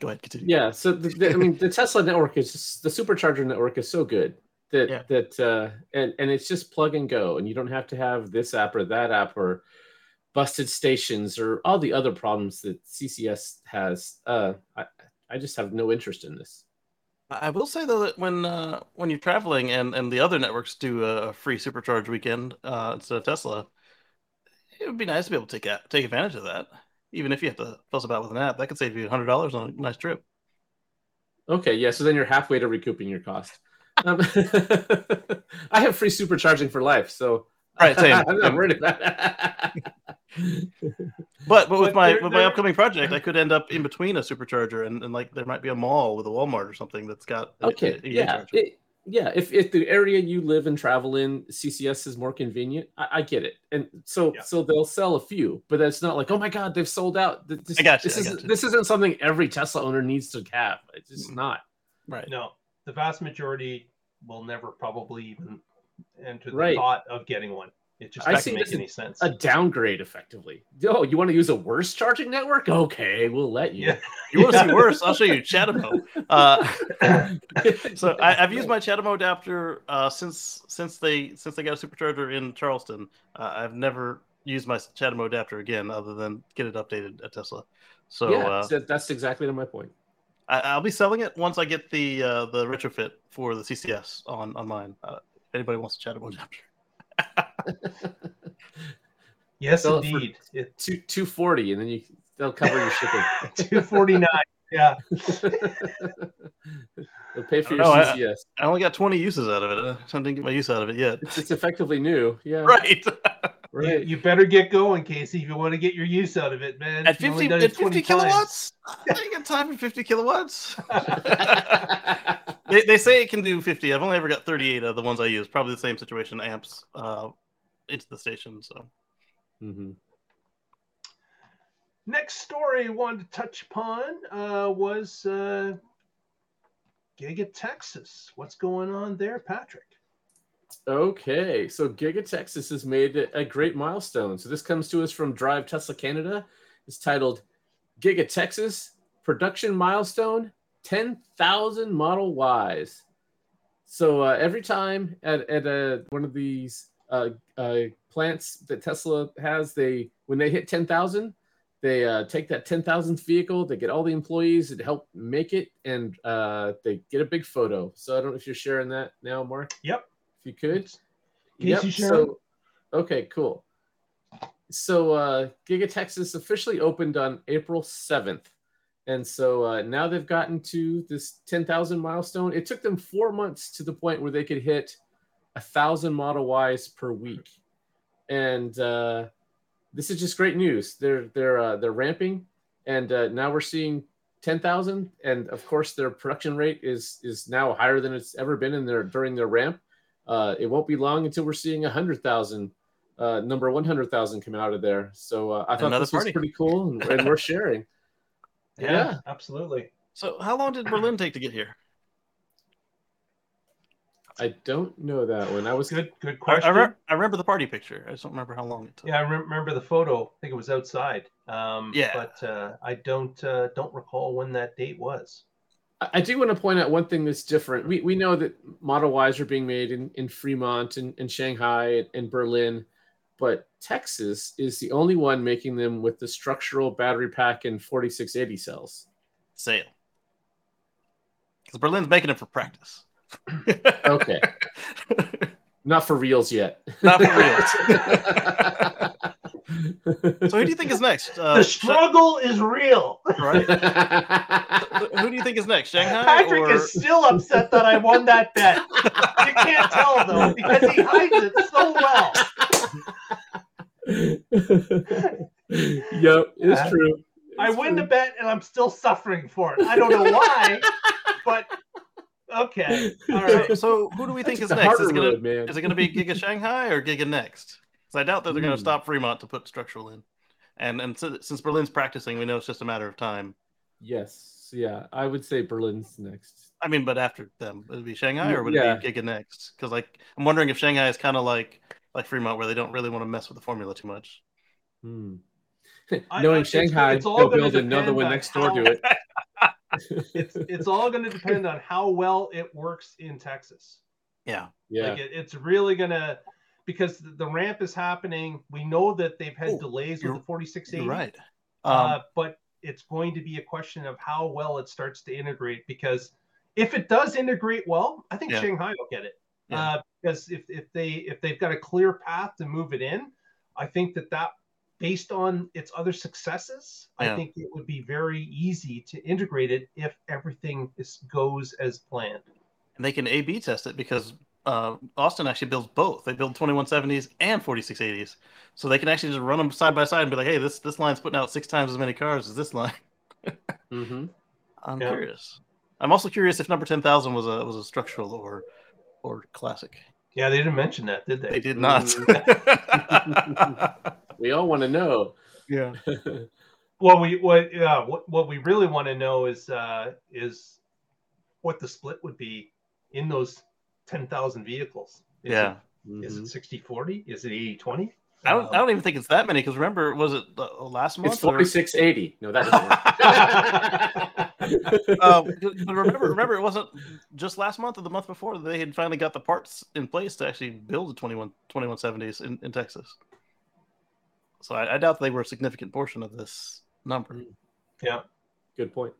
Go ahead, continue. Yeah. So the, the, I mean, the Tesla network is just, the supercharger network is so good that Yeah. that uh, and and it's just plug and go, and you don't have to have this app or that app or busted stations or all the other problems that CCS has. Uh, I I just have no interest in this. I will say though that when uh, when you're traveling and, and the other networks do a free supercharge weekend uh, instead of Tesla, it would be nice to be able to take take advantage of that. Even if you have to fuss about with an app, that could save you hundred dollars on a nice trip. Okay, yeah. So then you're halfway to recouping your cost. Um, I have free supercharging for life, so Right, same. I'm not worried about it. But but with But my they're- with my they're- upcoming project, I could end up in between a supercharger and, and like there might be a mall with a Walmart or something that's got okay, a EV yeah, it- yeah. If if the area you live and travel in, CCS is more convenient, I, I get it, and so Yeah. so they'll sell a few, but it's not like oh my god, they've sold out. This, I got you, This I isn't you. this isn't something every Tesla owner needs to have. It's just Mm. not. right. No, the vast majority will never probably even enter the Right. thought of getting one. It just I doesn't make any sense. A downgrade, effectively. Oh, you want to use a worse charging network? Okay, we'll let you. Yeah. You want to see worse? I'll show you CHAdeMO. Uh, so I, I've used my CHAdeMO adapter uh, since since they since they got a supercharger in Charleston. Uh, I've never used my CHAdeMO adapter again, other than get it updated at Tesla. So yeah, uh, so that's exactly to my point. I, I'll be selling it once I get the uh, the retrofit for the CCS on online. Uh, if anybody wants a CHAdeMO adapter, yes, Sell it for- indeed. It, Two two forty, and then you they'll cover your shipping. Two forty nine. Yeah. They'll pay for I your know, CCS. I only got 20 uses out of it. Uh, I didn't get my use out of it yet. It's, it's effectively new. Yeah. Right. You, Right. you better get going, Casey, if you want to get your use out of it, man. At 50, at 50 times. kilowatts? I ain't got time for 50 kilowatts. They, they say it can do 50. I've only ever got 38 of the ones I use. Probably the same situation, amps uh, into the station. So Mhm. Next story I wanted to touch upon uh, was uh, Giga Texas. What's going on there, Patrick? Okay, so Giga Texas has made a a great milestone. So this comes to us from Drive Tesla Canada. It's titled Giga Texas Production Milestone 10,000 Model Ys. So uh, every time at, at uh, one of these uh, uh, plants that Tesla has, they when they hit 10,000, they uh, take that 10,000th vehicle, they get all the employees that help make it, and uh, they get a big photo. So I don't know if you're sharing that now, Mark. Yep. If you could. Casey sharing? So, okay, cool. So uh, Giga Texas officially opened on April 7th. And so uh, now they've gotten to this 10,000 milestone. It took them four months to the point where they could hit a thousand Model Ys per week. And uh, this is just great news. They're they're uh, they're ramping, and uh, now we're seeing 10,000. And of course, their production rate is is now higher than it's ever been in their during their ramp. Uh, it won't be long until we're seeing a hundred thousand, uh, number one hundred thousand come out of there. So uh, I thought Another this was pretty cool and, and worth sharing. Yeah. absolutely. so how long did Berlin take to get here? I don't know that one. I was Good, good question. I, re- I remember the party picture. I just don't remember how long it took. yeah, I rem- remember the photo. I think it was outside. Um, Yeah. but uh, I don't uh, don't recall when that date was. I do want to point out one thing that's different. We, we know that Model Ys are being made in, in Fremont and, and Shanghai and, Berlin, but Texas is the only one making them with the structural battery pack and 4680 cells. Sale. Because Berlin's making it for practice. Okay. Not for reals yet. Not for so who do you think is next? Uh, the struggle is real. right? Who do you think is next? Shanghai Patrick or is still upset that I won that bet. You can't tell though because he hides it so well. yep, it's true. I It's win the bet and I'm still suffering for it. I don't know why, but okay. All right. so, so who do we think It's is next? Is it, gonna, road, is it gonna be Giga Shanghai or Giga Next? Because I doubt that they're gonna Hmm. stop Fremont to put structural in. And and si- since Berlin's practicing, we know it's just a matter of time. Yes, yeah, I would say Berlin's next. I mean, but after them, would it be Shanghai or would Yeah. it be Giga Next? Because like I'm wondering if Shanghai is kind of like like Fremont, where they don't really want to mess with the formula too much. Hmm. Knowing I- Shanghai, it's all they'll gonna build another one on next door how- to it. It's it's all going to depend on how well it works in Texas. Yeah, yeah, Like it, it's really gonna because the, ramp is happening. We know that they've had Oh, delays with the 4680. you're right. Um, uh, but it's going to be a question of how well it starts to integrate because if it does integrate well, I think Yeah. Shanghai will get it. Yeah. Uh, because if, if they if they've got a clear path to move it in, I think that that based on its other successes, Yeah. I think it would be very easy to integrate it if everything is goes as planned. and they can A/B test it because uh, Austin actually builds both. They build 2170s and 4680s, so they can actually just run them side by side and be like, "Hey, this this line's putting out six times as many cars as this line." hmm I'm Yeah. curious. I'm also curious if number 10,000 was a was a structural or or classic. Yeah, they didn't mention that, did they? They did not. we all want to know. yeah. What we what yeah what, what we really want to know is uh is what the split would be in those ten thousand vehicles. Is Yeah. It, is Mhm. it 60 40? Is it 80 20? I don't, I don't even think it's that many because remember, was it uh, last month? It's or- 4680. No, that doesn't work. Uh, remember, remember, it wasn't just last month or the month before they had finally got the parts in place to actually build the 21, 2170s in, in Texas. So I, I doubt they were a significant portion of this number. yeah. Good point.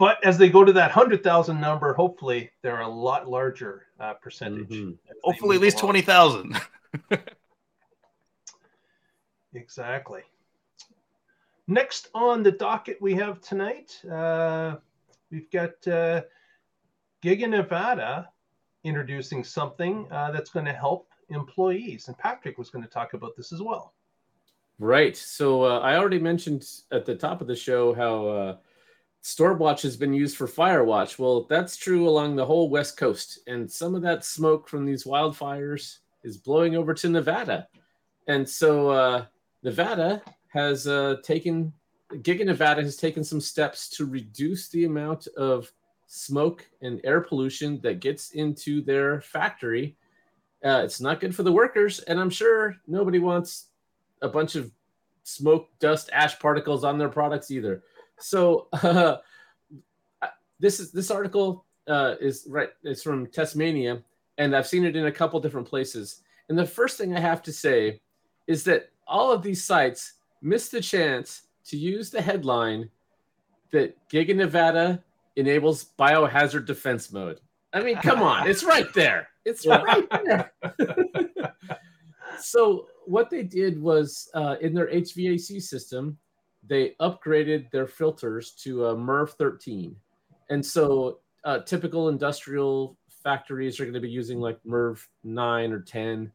But as they go to that 100,000 number, hopefully they're a lot larger uh, percentage. Mhm. Hopefully, at least along. 20,000. Exactly. Next on the docket we have tonight, uh, we've got uh, Giga Nevada introducing something uh, that's going to help employees. And Patrick was going to talk about this as well. Right. So uh, I already mentioned at the top of the show how uh, Stormwatch has been used for Firewatch. Well, that's true along the whole West Coast, and some of that smoke from these wildfires is blowing over to Nevada, and so uh, Nevada has uh, taken Giga Nevada has taken some steps to reduce the amount of smoke and air pollution that gets into their factory. Uh, it's not good for the workers, and I'm sure nobody wants a bunch of smoke, dust, ash particles on their products either. So uh, this is this article uh, is right. It's from Teslarati, and I've seen it in a couple different places. And the first thing I have to say is that all of these sites missed the chance to use the headline that Giga Nevada enables biohazard defense mode. I mean, come on, it's right there. It's right there. so what they did was uh, in their HVAC system, they upgraded their filters to a MERV 13, and so uh, typical industrial factories are going to be using like MERV 9 or 10,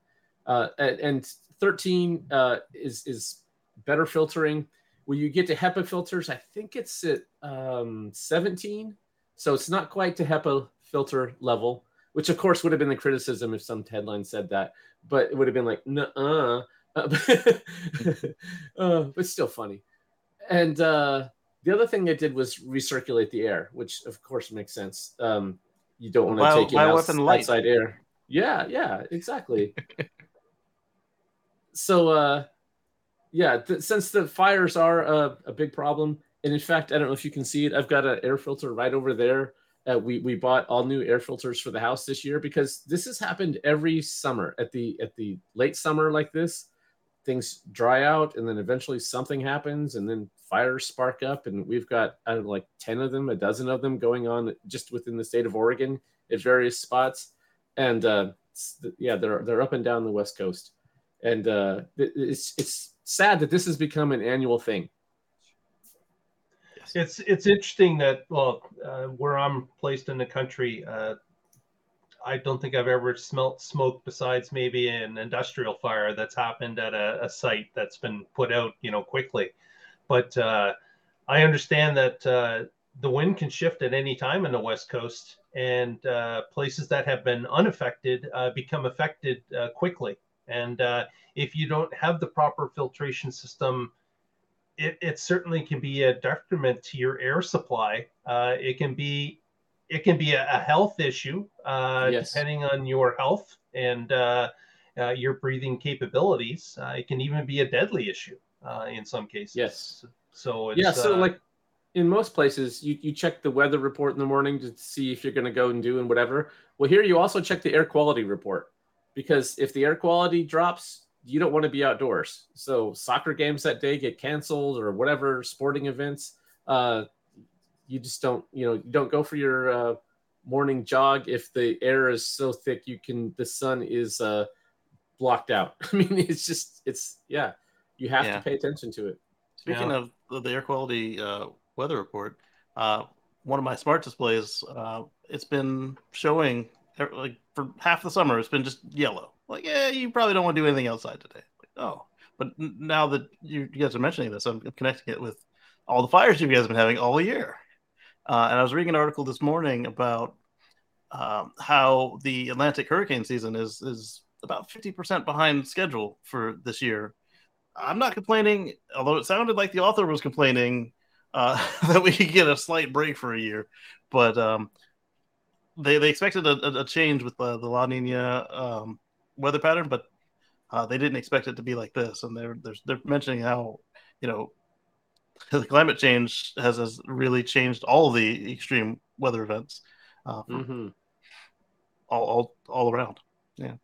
uh, and, and 13 uh, is is better filtering. When you get to HEPA filters, I think it's at um, 17, so it's not quite to HEPA filter level, which of course would have been the criticism if some headline said that, but it would have been like, nuh-uh. uh, but still funny. And uh, the other thing they did was recirculate the air, which of course makes sense. Um, you don't want to take in outs- bioweapon light. outside air. Yeah, yeah, exactly. so, uh, yeah, th- since the fires are a, a big problem, and in fact, I don't know if you can see it. I've got an air filter right over there Uh, we we bought all new air filters for the house this year because this has happened every summer at the at the late summer like this. Things dry out and then eventually something happens and then fires spark up and we've got like ten of them, a dozen of them going on just within the state of Oregon at various spots. And uh, yeah, they're they're up and down the west coast, and uh, it's it's sad that this has become an annual thing. It's it's interesting that well, uh, where I'm placed in the country, uh, I don't think I've ever smelt smoke besides maybe an industrial fire that's happened at a, a site that's been put out, you know, quickly. But uh, I understand that uh, the wind can shift at any time in the west coast, and uh, places that have been unaffected uh, become affected uh, quickly. And uh, if you don't have the proper filtration system, it, it, certainly can be a detriment to your air supply. Uh, it can be it can be a, a health issue uh, yes. depending on your health and uh, uh, your breathing capabilities. Uh, it can even be a deadly issue in some cases. Yes. So yeah, so like in most places you, you check the weather report in the morning to see if you're going to go and do and whatever well here you also check the air quality report because if the air quality drops you don't want to be outdoors so soccer games that day get canceled or whatever sporting events uh, you just don't you know you don't go for your uh, morning jog if the air is so thick you can the sun is uh, blocked out i mean it's just it's yeah you have yeah. to pay attention to it speaking yeah. of the air quality uh, weather report, uh, one of my smart displays, uh, it's been showing like for half the summer, it's been just yellow. Like, yeah, you probably don't want to do anything outside today. Like, oh, but now that you, you, guys are mentioning this, I'm connecting it with all the fires you guys have been having all year. Uh, and I was reading an article this morning about um, how the Atlantic hurricane season is is about 50% behind schedule for this year. I'm not complaining, although it sounded like the author was complaining uh, that we could get a slight break for a year. But um, they they expected a, a change with the, the La Nina um, weather pattern, but uh, they didn't expect it to be like this. And they're they're, they're mentioning how you know the climate change has, has really changed all the extreme weather events uh, mm-hmm. all, all all around. Yeah.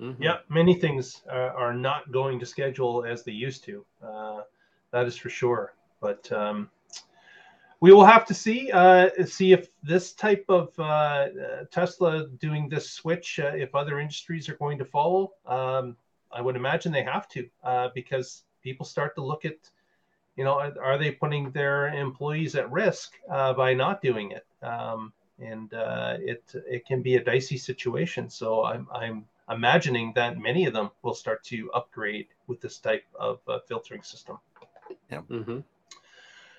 Mm-hmm. Yeah, many things uh, are not going to schedule as they used to. Uh, that is for sure. But um, we will have to see uh, see if this type of uh, Tesla doing this switch, uh, if other industries are going to follow. Um, I would imagine they have to uh, because people start to look at, you know, are, are they putting their employees at risk uh, by not doing it? Um, and uh, it it can be a dicey situation. So I'm I'm imagining that many of them will start to upgrade with this type of filtering system. Yeah. Mm-hmm.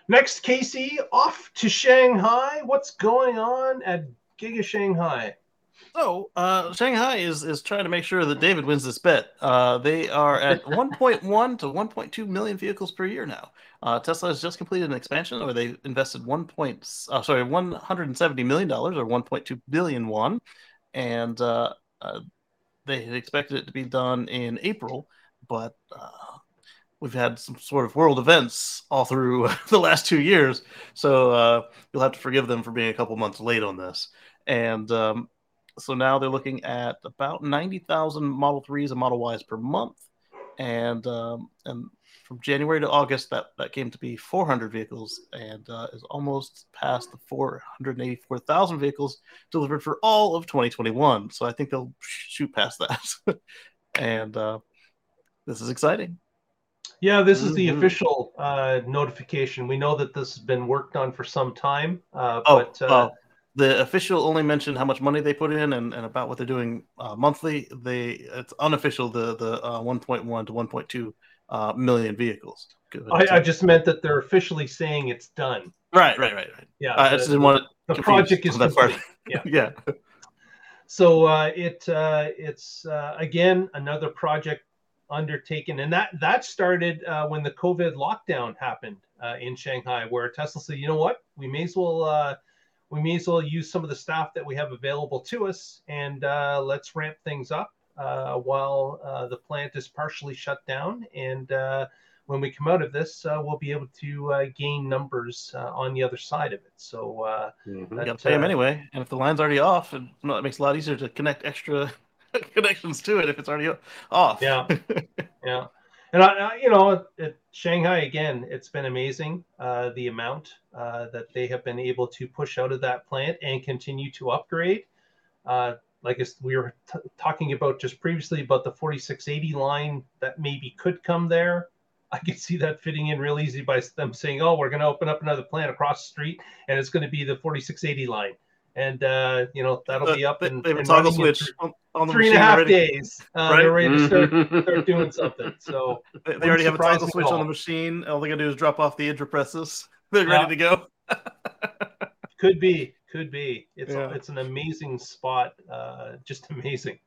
Next, Casey, off to Shanghai. What's going on at Giga Shanghai? So, uh, Shanghai is is trying to make sure that David wins this bet. Uh, they are at 1.1 to 1.2 million vehicles per year now. Uh, Tesla has just completed an expansion, or they invested one point, uh, sorry, 170 million dollars, or 1.2 billion won, and uh, uh, they had expected it to be done in April, but uh we've had some sort of world events all through the last two years. So uh, you'll have to forgive them for being a couple months late on this. And um, so now they're looking at about 90,000 Model 3s and Model Ys per month. And um, and from January to August, that, that came to be 400 vehicles and uh, is almost past the 484,000 vehicles delivered for all of 2021. So I think they'll shoot past that. and uh, this is exciting. Yeah, this is the mm-hmm. official uh, notification. We know that this has been worked on for some time. Uh, oh, but, uh, the official only mentioned how much money they put in and, and about what they're doing uh, monthly. They it's unofficial the the uh, 1.1 to 1.2 uh, million vehicles. I, I, just meant that they're officially saying it's done. Right, right, right, right. Yeah, I just didn't want to. The project is that part. Yeah, yeah. So it it's again another project undertaken, and that that started uh, when the COVID lockdown happened uh, in Shanghai, where Tesla said, you know what, we may as well uh, we may as well use some of the staff that we have available to us, and uh, let's ramp things up uh, while uh, the plant is partially shut down, and when we come out of this, uh, we'll be able to uh, gain numbers uh, on the other side of it. So uh, Mhm. You gotta pay them uh, anyway, and if the line's already off, it, no, it makes it a lot easier to connect extra connections to it if it's already off. Yeah. Yeah, and I, I you know, at Shanghai again, it's been amazing uh, the amount uh, that they have been able to push out of that plant and continue to upgrade. Uh, like as we were t- talking about just previously about the 4680 line that maybe could come there. I could see that fitting in real easy by them saying, "Oh, we're going to open up another plant across the street, and it's going to be the 4680 line." And uh, you know that'll be up they, and, they have a toggle switch on, on the three and a machine half already. days. Uh, They're ready to start, Mhm. start doing something. So They, they already have a surprise toggle switch at on the machine. All they gotta do is drop off the Idra presses. They're Yeah. ready to go. could be, could be. It's Yeah. it's an amazing spot. Uh, just amazing.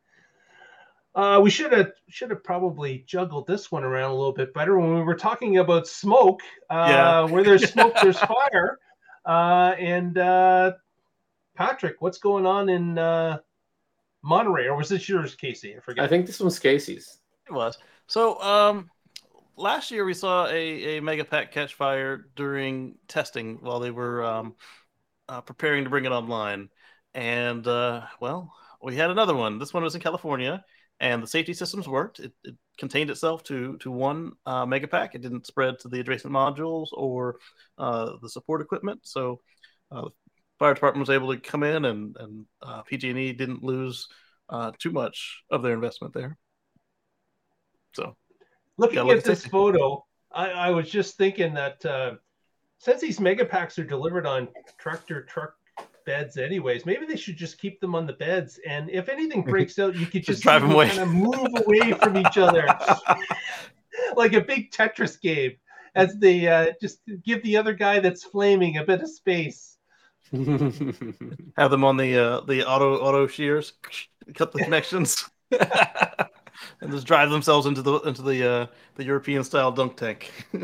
Uh, we should have should have probably juggled this one around a little bit better when we were talking about smoke. Uh, Yeah. Where there's smoke, there's fire. Uh, and uh, Patrick, what's going on in uh, Monterey? Or was this yours, Casey? I forget. I think this one's Casey's. It was. So um last year we saw a, a mega pack catch fire during testing while they were um uh, preparing to bring it online. And uh well, we had another one. This one was in California and the safety systems worked. It, it contained itself to to one uh, mega pack. It didn't spread to the adjacent modules or uh, the support equipment. So uh, the fire department was able to come in and and uh, PG&E didn't lose uh, too much of their investment there. So Looking look at this photo, I, I was just thinking that uh, since these mega packs are delivered on tractor truck beds, anyways, maybe they should just keep them on the beds. And if anything breaks out, you could Just just, drive them away. kind of move away from each other, like a big Tetris game, as they uh, just give the other guy that's flaming a bit of space. have them on the uh, the auto auto shears, cut the connections, and just drive themselves into the into the uh, the European style dunk tank.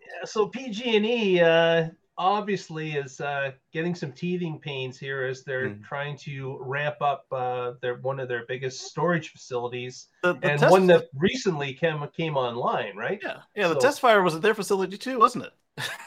Yeah, so PG&E uh, obviously is uh, getting some teething pains here as they're Mm. trying to ramp up uh, their one of their biggest storage facilities the, the and test- one that recently came came online, right? yeah yeah the test fire was at their facility too, wasn't it?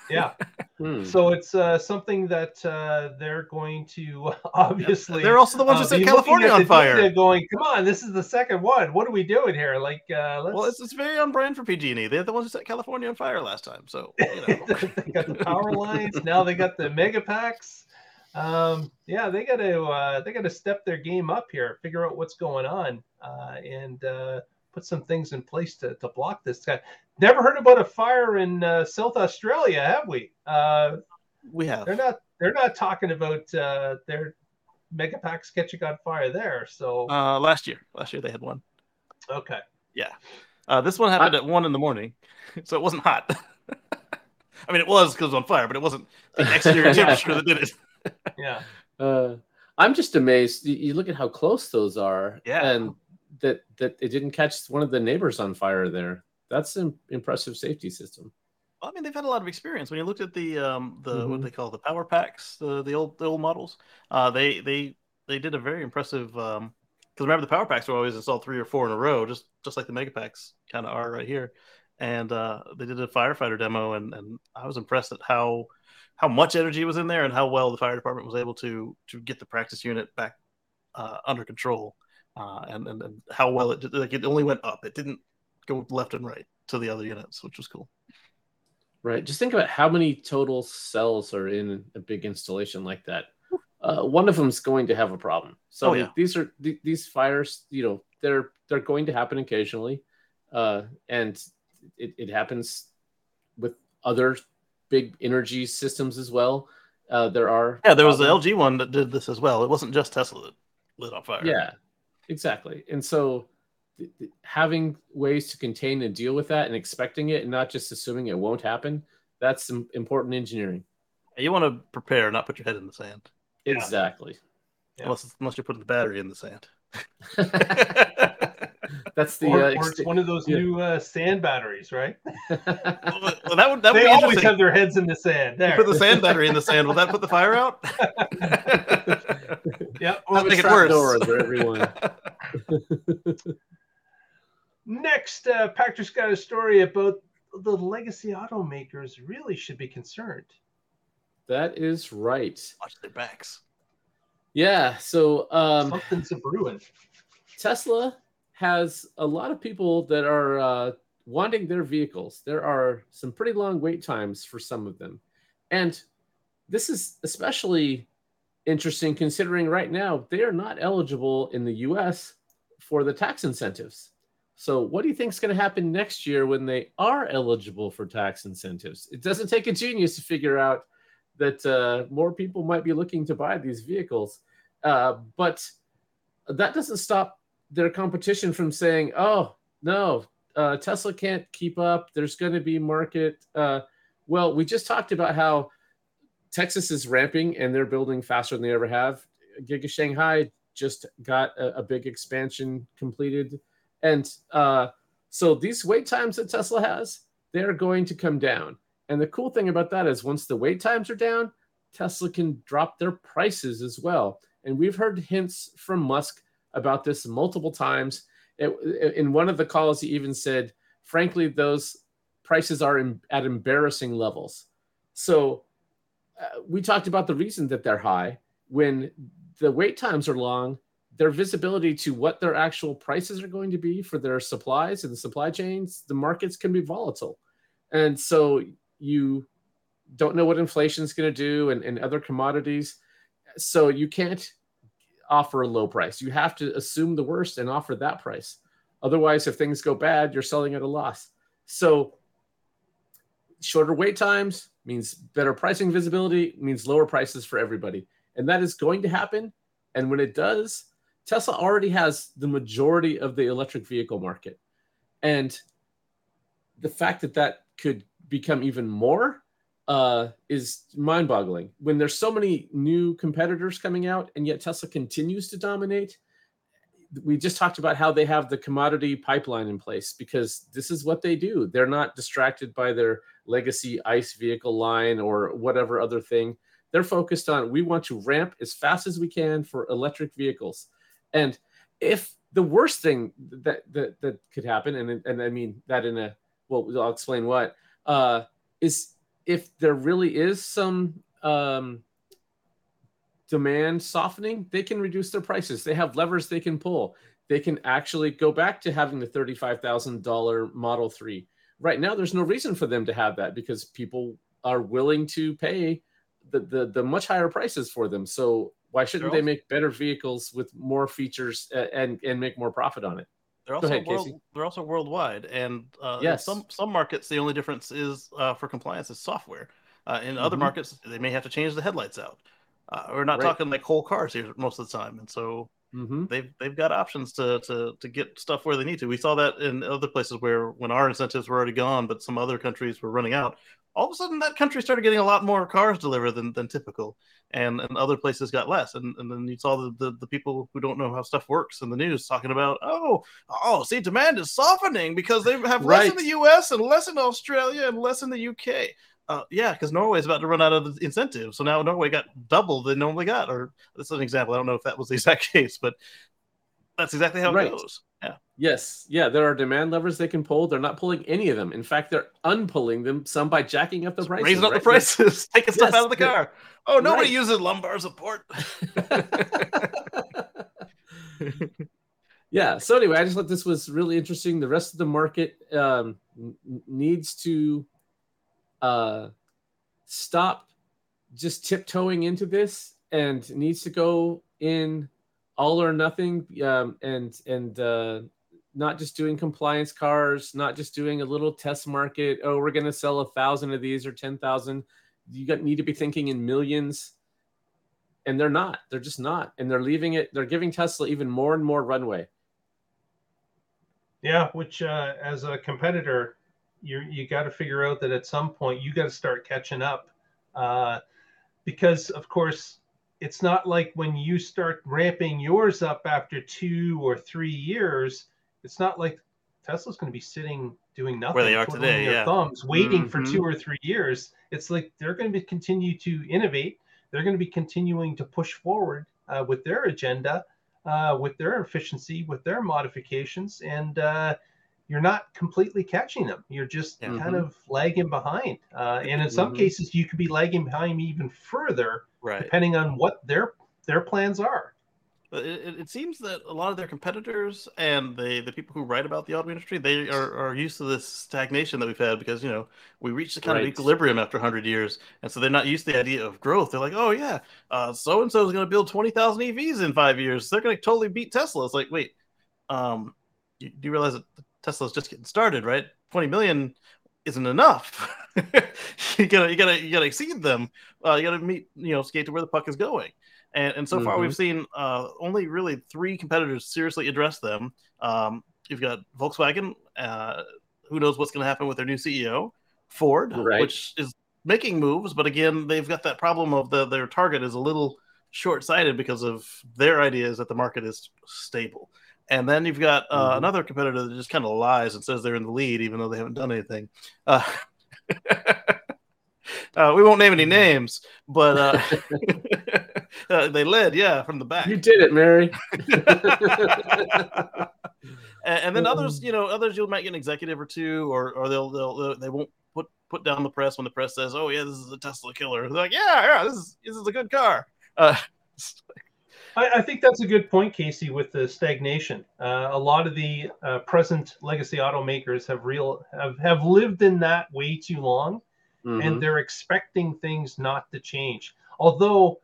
Yeah. Hmm. So it's uh, something that uh, they're going to obviously. They're also the ones uh, who set California on the fire. data Going, come on, this is the second one. What are we doing here? Like, uh, let's. Well, it's, it's very on brand for PG&E. They're the ones who set California on fire last time, so you know. they got the power lines. Now they got the mega packs. Um, yeah, they got to uh, they got to step their game up here, figure out what's going on, uh, and uh, put some things in place to, to block this guy. Never heard about a fire in uh, South Australia, have we? Uh, we have. they're not they're not talking about uh, their mega packs catching on fire there. So Uh, last year, last year they had one. okay, Yeah. Uh, this one happened at one in the morning, so it wasn't hot. I mean, it was because it was on fire, but it wasn't the exterior temperature that did it. yeah, Uh, I'm just amazed. You, you look at how close those are, Yeah. and that that it didn't catch one of the neighbors on fire there. That's an impressive safety system. Well, I mean, they've had a lot of experience. When you looked at the um, the what Mhm. they call the power packs, the the old the old models, uh, they they they did a very impressive. Um, because remember, the power packs were always installed three or four in a row, just just like the mega packs kind of are right here. And uh, they did a firefighter demo, and, and I was impressed at how how much energy was in there and how well the fire department was able to to get the practice unit back uh, under control, uh, and, and and how well it did. Like it only went up; it didn't go left and right to the other units, which was cool. Right. Just think about how many total cells are in a big installation like that. Uh, one of them's going to have a problem. So Oh, yeah. these are th- these fires. You know, they're they're going to happen occasionally, uh, and it, it happens with other big energy systems as well. Uh, there are Yeah, there was the. LG one that did this as well. It wasn't just Tesla that lit on fire. Yeah, exactly. And so th- th- having ways to contain and deal with that and expecting it and not just assuming it won't happen, that's some important engineering. you want to prepare, not put your head in the sand, Exactly. Yeah. unless unless you're putting the battery in the sand. that's the or, uh, or it's one of those yeah. new uh, sand batteries, right? well, that would that would They be always have their heads in the sand. You put the sand battery in the sand. Will that put the fire out? yeah. We'll make it worse. door under everyone. Next, uh, Patrick's got a story about the legacy automakers really should be concerned. That is right. Watch their backs. Yeah. So um, Something's a brewing. Tesla has a lot of people that are uh, wanting their vehicles. There are some pretty long wait times for some of them. And this is especially interesting considering right now they are not eligible in the US for the tax incentives. So, what do you think is going to happen next year when they are eligible for tax incentives? It doesn't take a genius to figure out that uh, more people might be looking to buy these vehicles. Uh, but that doesn't stop their competition from saying, oh, no, uh, Tesla can't keep up. There's going to be market. Uh, well, we just talked about how Texas is ramping and they're building faster than they ever have. Giga Shanghai just got a, a big expansion completed. And uh, so these wait times that Tesla has, they're going to come down. And the cool thing about that is once the wait times are down, Tesla can drop their prices as well. And we've heard hints from Musk about this multiple times. It, in one of the calls, he even said, frankly, those prices are in, at embarrassing levels. So uh, we talked about the reason that they're high. When the wait times are long, their visibility to what their actual prices are going to be for their supplies and the supply chains, the markets can be volatile. And so you don't know what inflation is going to do and, and other commodities. So you can't offer a low price. You have to assume the worst and offer that price. Otherwise, if things go bad, you're selling at a loss. So shorter wait times means better pricing visibility, means lower prices for everybody. And that is going to happen. And when it does, Tesla already has the majority of the electric vehicle market. And the fact that that could become even more uh, is mind boggling. When there's so many new competitors coming out, and yet Tesla continues to dominate. We just talked about how they have the commodity pipeline in place because this is what they do. They're not distracted by their legacy ICE vehicle line or whatever other thing. They're focused on we want to ramp as fast as we can for electric vehicles. And if the worst thing that that, that could happen, and and I mean that in a well, I'll explain what uh, is if there really is some um, demand softening, they can reduce their prices. They have levers they can pull. They can actually go back to having the thirty-five thousand dollar Model Three. Right now, there's no reason for them to have that because people are willing to pay the the, the much higher prices for them. So why shouldn't they make better vehicles with more features and and make more profit on it? They're also ahead, world, they're also worldwide, and uh, yes. some some markets the only difference is uh, for compliance is software. Uh, in mm-hmm. other markets, they may have to change the headlights out. Uh, we're not right. talking like whole cars here most of the time, and so mm-hmm. they've they've got options to, to to get stuff where they need to. We saw that in other places where when our incentives were already gone, but some other countries were running out. All of a sudden, that country started getting a lot more cars delivered than, than typical and, and other places got less. And, and then you saw the, the, the, people who don't know how stuff works in the news talking about, oh, oh, see, demand is softening because they have less right. in the US and less in Australia and less in the UK. Uh, yeah, because Norway's about to run out of the incentive, So now Norway got double they normally got. Or this is an example. I don't know if that was the exact case, but that's exactly how right. it goes. Yeah. Yes. Yeah. There are demand levers they can pull. They're not pulling any of them. In fact, they're unpulling them. Some by jacking up the prices. Raising up right? the prices, taking stuff yes. out of the car. Oh, nobody right. uses lumbar support. yeah. So anyway, I just thought this was really interesting. The rest of the market um, needs to uh, stop just tiptoeing into this and needs to go in all or nothing um, and and uh, not just doing compliance cars not just doing a little test market. Oh we're going to sell a thousand of these or 10,000 you got, need to be thinking in millions. And they're not. They're just not. And they're leaving it they're giving tesla even more and more runway. Yeah which uh, as a competitor you you got to figure out that at some point you got to start catching up uh, because of course it's not like when you start ramping yours up after two or three years, it's not like Tesla's going to be sitting doing nothing where they are today, yeah. thumbs, waiting mm-hmm. for two or three years. It's like they're going to be continue to innovate. They're going to be continuing to push forward uh, with their agenda, uh, with their efficiency, with their modifications, and uh, you're not completely catching them. You're just Yeah. kind of lagging behind. Uh, and in some Mhm. cases, you could be lagging behind even further, Right. depending on what their their plans are. It, it- it seems that a lot of their competitors and the, the people who write about the auto industry, they are, are used to this stagnation that we've had because, you know, we reached a kind of equilibrium after 100 years. And so they're not used to the idea of growth. They're like, oh, yeah, so and so is going to build 20,000 EVs in five years. They're going to totally beat Tesla. It's like, wait, um, you, do you realize that Tesla's just getting started, right? 20 million isn't enough. you gotta, you gotta, you gotta exceed them. Uh, you gotta meet, you know, skate to where the puck is going. And, and so far, Mhm. we've seen uh, only really three competitors seriously address them. Um, you've got Volkswagen. Uh, who knows what's going to happen with their new CEO? Ford, Right. which is making moves, but again, they've got that problem of the, their target is a little short-sighted because of their ideas that the market is stable. And then you've got uh, Mhm. another competitor that just kind of lies and says they're in the lead, even though they haven't done anything. Uh, uh, we won't name any names, but uh, uh, they led, yeah, from the back. You did it, Mary. and, and then others, you know, others you might get an executive or two, or or they'll they'll, they'll they won't put put down the press when the press says, "Oh yeah, this is a Tesla killer." They're like, "Yeah, yeah, this is this is a good car." I, I think that's a good point, Casey, with the stagnation. Uh, a lot of the uh, present legacy automakers have real have, have lived in that way too long, Mhm. and they're expecting things not to change. Although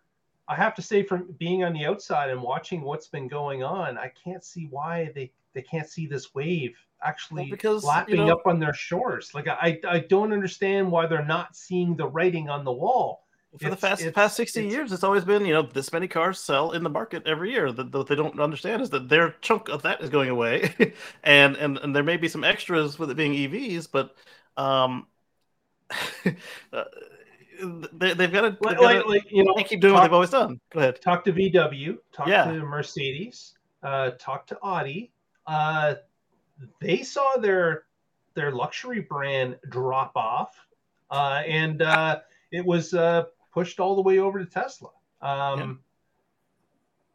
I have to say, from being on the outside and watching what's been going on, I can't see why they they can't see this wave actually Well, because, you lapping know- up on their shores. Like I I don't understand why they're not seeing the writing on the wall. For the past it's- past sixty it's- years, it's always been you know this many cars sell in the market every year. That they don't understand is that their chunk of that is going away, and and and there may be some extras with it being EVs, but um, uh, they, they've got to Like, like, like you know, keep doing what they've always done. Go ahead. talk to VW, talk Yeah. to Mercedes, uh, talk to Audi. Uh, they saw their their luxury brand drop off, uh, and uh, it was uh, pushed all the way over to Tesla. Um,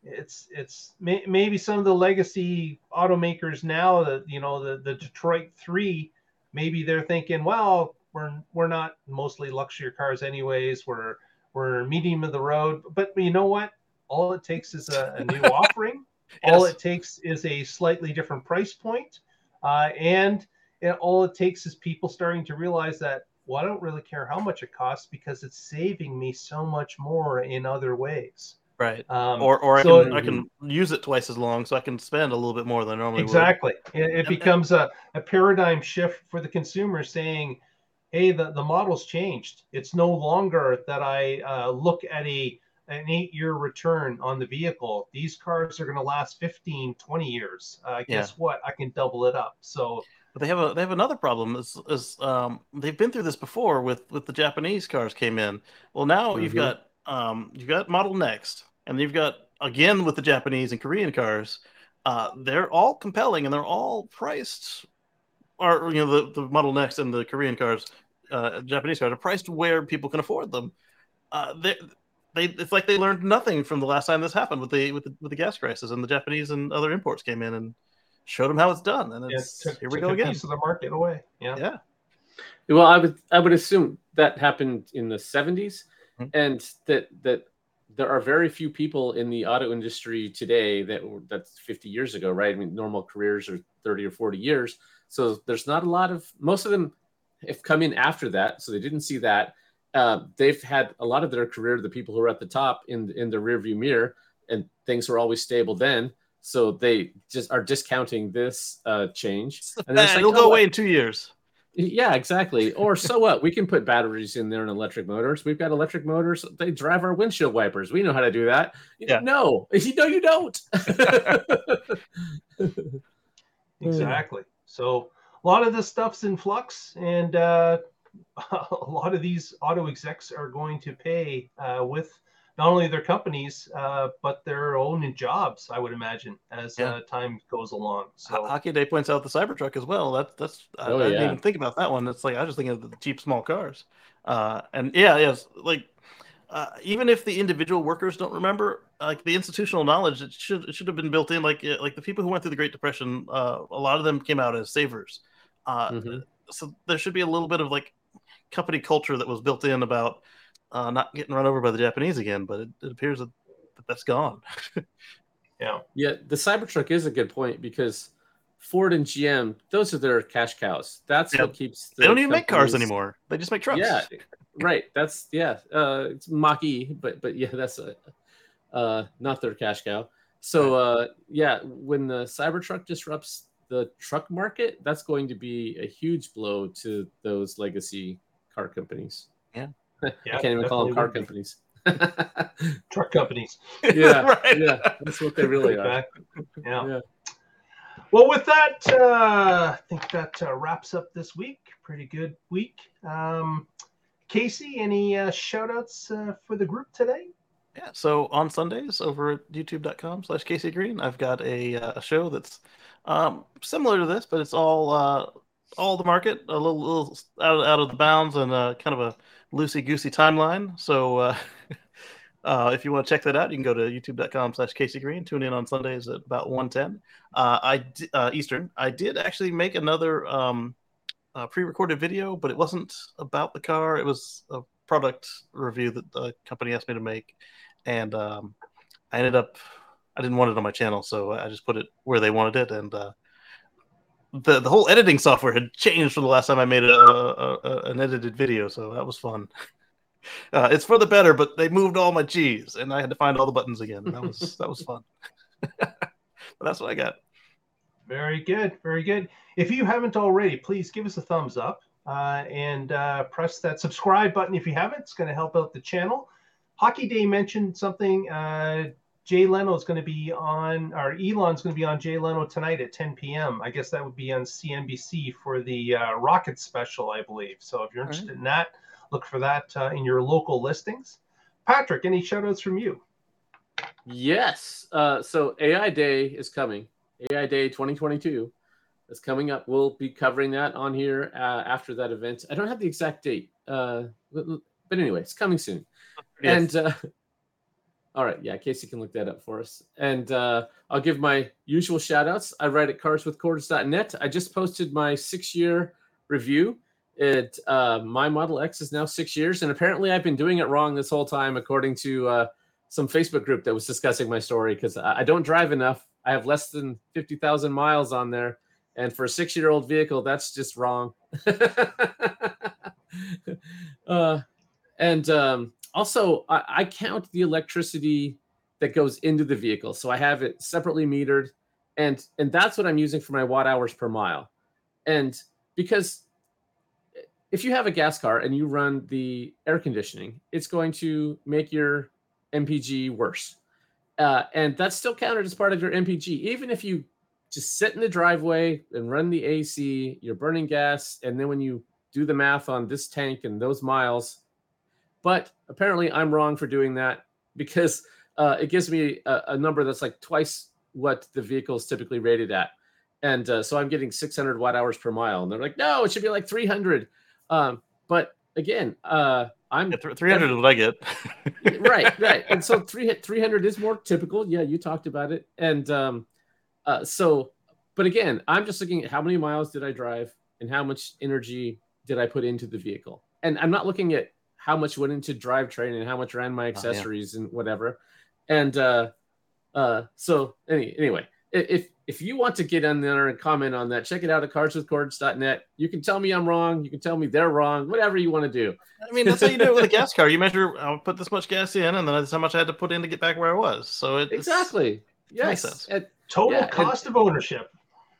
It's it's may, maybe some of the legacy automakers now that you know the the Detroit Three, maybe they're thinking, well, we're we're not mostly luxury cars anyways. We're we're medium of the road, but you know what? All it takes is a, a new offering. All it takes is a slightly different price point, uh, and it, all it takes is people starting to realize that well, I don't really care how much it costs because it's saving me so much more in other ways. Right. Um, Or or I can I can use it twice as long, so I can spend a little bit more than I normally exactly, it, it becomes a, a paradigm shift for the consumer, saying, "Hey, the, the model's changed. It's no longer that I uh, look at a an eight year return on the vehicle. These cars are going to last 15, 20 years. Uh, guess what? I can double it up. So But they have a they have another problem. Is is um they've been through this before with with the Japanese cars came in. Well, now you've Mhm. got um you've got Model Next, and you've got again with the Japanese and Korean cars. Uh, they're all compelling and they're all priced, or you know the the Model Next and the Korean cars, uh, Japanese cars are priced where people can afford them. Uh, they they it's like they learned nothing from the last time this happened with the with the with the gas crisis and the Japanese and other imports came in and showed them how it's done. And yeah, it's took, here we took go a again. piece of the market away. Yeah. Yeah. Well, I would I would assume that happened in the 70s Mhm. and that that there are very few people in the auto industry today that that's 50 years ago, right? I mean, normal careers are 30 or 40 years. So there's not a lot of most of them have come in after that, so they didn't see that. Uh, they've had a lot of their career, the people who are at the top in in the rearview mirror, and things were always stable then. So they just are discounting this uh, change. And then it's like, it'll oh, go what- away in two years. yeah, exactly. Or so what? We can put batteries in there and electric motors. We've got electric motors. They drive our windshield wipers. We know how to do that. Yeah. No, no, you don't. Exactly. So a lot of this stuff's in flux, and uh, a lot of these auto execs are going to pay uh, with not only their companies uh, but their own jobs. I would imagine as Yeah. uh, time goes along. Ho- So Hockey Day points out the Cybertruck as well. That, that's I, Oh, I didn't even think about that one. It's like I was just thinking of the cheap small cars. Uh, and yeah, yes, like uh, even if the individual workers don't remember, like the institutional knowledge, it should it should have been built in. Like like the people who went through the Great Depression, uh, a lot of them came out as savers. Uh, Mhm. So there should be a little bit of like company culture that was built in about uh, not getting run over by the Japanese again. But it, it appears that, that that's gone. Yeah. Yeah, the Cybertruck is a good point because Ford and GM, those are their cash cows. That's Yeah. what keeps. they don't even make cars anymore. They just make trucks. Yeah, right. That's yeah. Uh, it's Mach-E, but but yeah, that's a, uh, not their cash cow. So uh, yeah, when the Cybertruck disrupts the truck market, that's going to be a huge blow to those legacy car companies. Yeah. I can't even call them car companies. Truck companies. yeah, right. yeah, that's what they really are. Yeah. Yeah. Well, with that, uh, I think that uh, wraps up this week. Pretty good week. Um, Casey, any uh, shout outs uh, for the group today? Yeah, so on Sundays over at youtube.com slash Casey Green, I've got a, uh, a show that's um, similar to this, but it's all uh, all the market, a little, little out, of, out of the bounds and uh, kind of a loosey goosey timeline. So uh, uh, if you want to check that out, you can go to youtube.com slash Casey Green. Tune in on Sundays at about 110 uh, I uh, Eastern. I did actually make another um, uh, pre recorded video, but it wasn't about the car, it was a product review that the company asked me to make and um, I ended up I didn't want it on my channel, so I just put it where they wanted it, and uh, the the whole editing software had changed from the last time I made a, a, a an edited video, so that was fun. Uh, it's for the better, but they moved all my cheese, and I had to find all the buttons again. That was that was fun. but that's what I got. Very good. Very good. If you haven't already, please give us a thumbs up uh, and uh, press that subscribe button if you haven't. It's going to help out the channel. Hockey Day mentioned something. Jay Leno is going to be on, or Elon's going to be on Jay Leno tonight at 10 p.m. I guess that would be on CNBC for the uh, Rocket special, I believe. So if you're All right. interested in that, look for that uh, in your local listings. Patrick, any shout outs from you? Yes. Uh, so AI Day is coming. AI Day 2022 is coming up. We'll be covering that on here uh, after that event. I don't have the exact date, uh, but, but anyway, it's coming soon. Yes. And uh, all right, yeah, Casey can look that up for us. And uh, I'll give my usual shout outs. I write at carswithcords.net. I just posted my six year review. It uh, my Model X is now six years, and apparently I've been doing it wrong this whole time, according to uh, some Facebook group that was discussing my story because I, don't drive enough. I have less than fifty thousand miles on there, and for a six year old vehicle, that's just wrong. uh, and um, also, I, I count the electricity that goes into the vehicle, so I have it separately metered, and and that's what I'm using for my watt hours per mile. And because if you have a gas car and you run the air conditioning, it's going to make your MPG worse. Uh, and that's still counted as part of your MPG. Even if you just sit in the driveway and run the AC, you're burning gas. And then when you do the math on this tank and those miles, but apparently I'm wrong for doing that because uh, it gives me a, a number that's like twice what the vehicle is typically rated at. And uh, so I'm getting 600 watt hours per mile. And they're like, no, it should be like 300. Um, but again, uh, I'm Yeah, 300 is what I get. right, right. And so three 300 is more typical. Yeah, you talked about it. And um, uh, so, but again, I'm just looking at how many miles did I drive and how much energy did I put into the vehicle. And I'm not looking at how much went into drivetrain and how much ran my yeah. accessories and whatever. And uh, uh, so any, anyway, if if you want to get on there and comment on that, check it out at carswithcords.net. You can tell me I'm wrong. You can tell me they're wrong. Whatever you want to do. I mean, that's how you do it with a gas car. You measure, I'll put this much gas in, and then that's how much I had to put in to get back where I was. So it, Exactly. makes Yes. sense. Total Yeah, and- cost of ownership.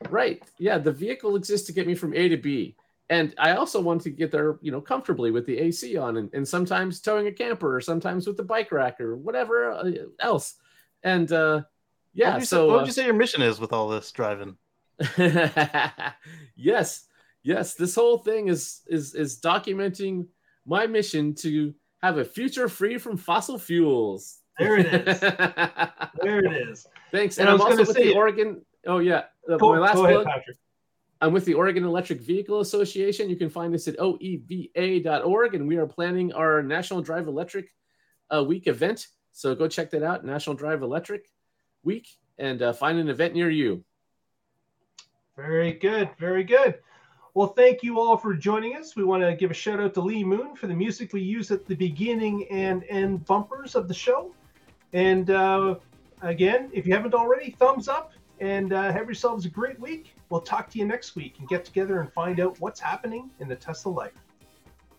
Right. Yeah. The vehicle exists to get me from A to B. And I also want to get there, you know, comfortably with the AC on and, and sometimes towing a camper or sometimes with the bike rack or whatever uh, else. And uh, yeah, you say, so what would you say your mission is with all this driving? uh, yes, yes, this whole thing is is is documenting my mission to have a future free from fossil fuels. There it is. There it is. Thanks. And And, I'm also with the Oregon. Oh yeah, uh, Go, my last go ahead. Patrick. I'm with the Oregon Electric Vehicle Association. You can find us at oeva.org, and we are planning our National Drive Electric uh, Week event. So go check that out, National Drive Electric Week, and uh, find an event near you. Very good. Very good. Well, thank you all for joining us. We want to give a shout out to Lee Moon for the music we use at the beginning and end bumpers of the show. And uh, again, if you haven't already, thumbs up and uh, have yourselves a great week. We'll talk to you next week and get together and find out what's happening in the Tesla life.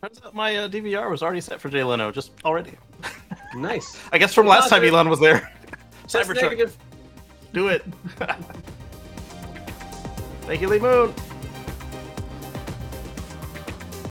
Turns out my uh, DVR was already set for Jay Leno, just already. Nice. I guess from last time Roger. Elon was there. Test Cybertruck, do it. Thank you, Lee Moon.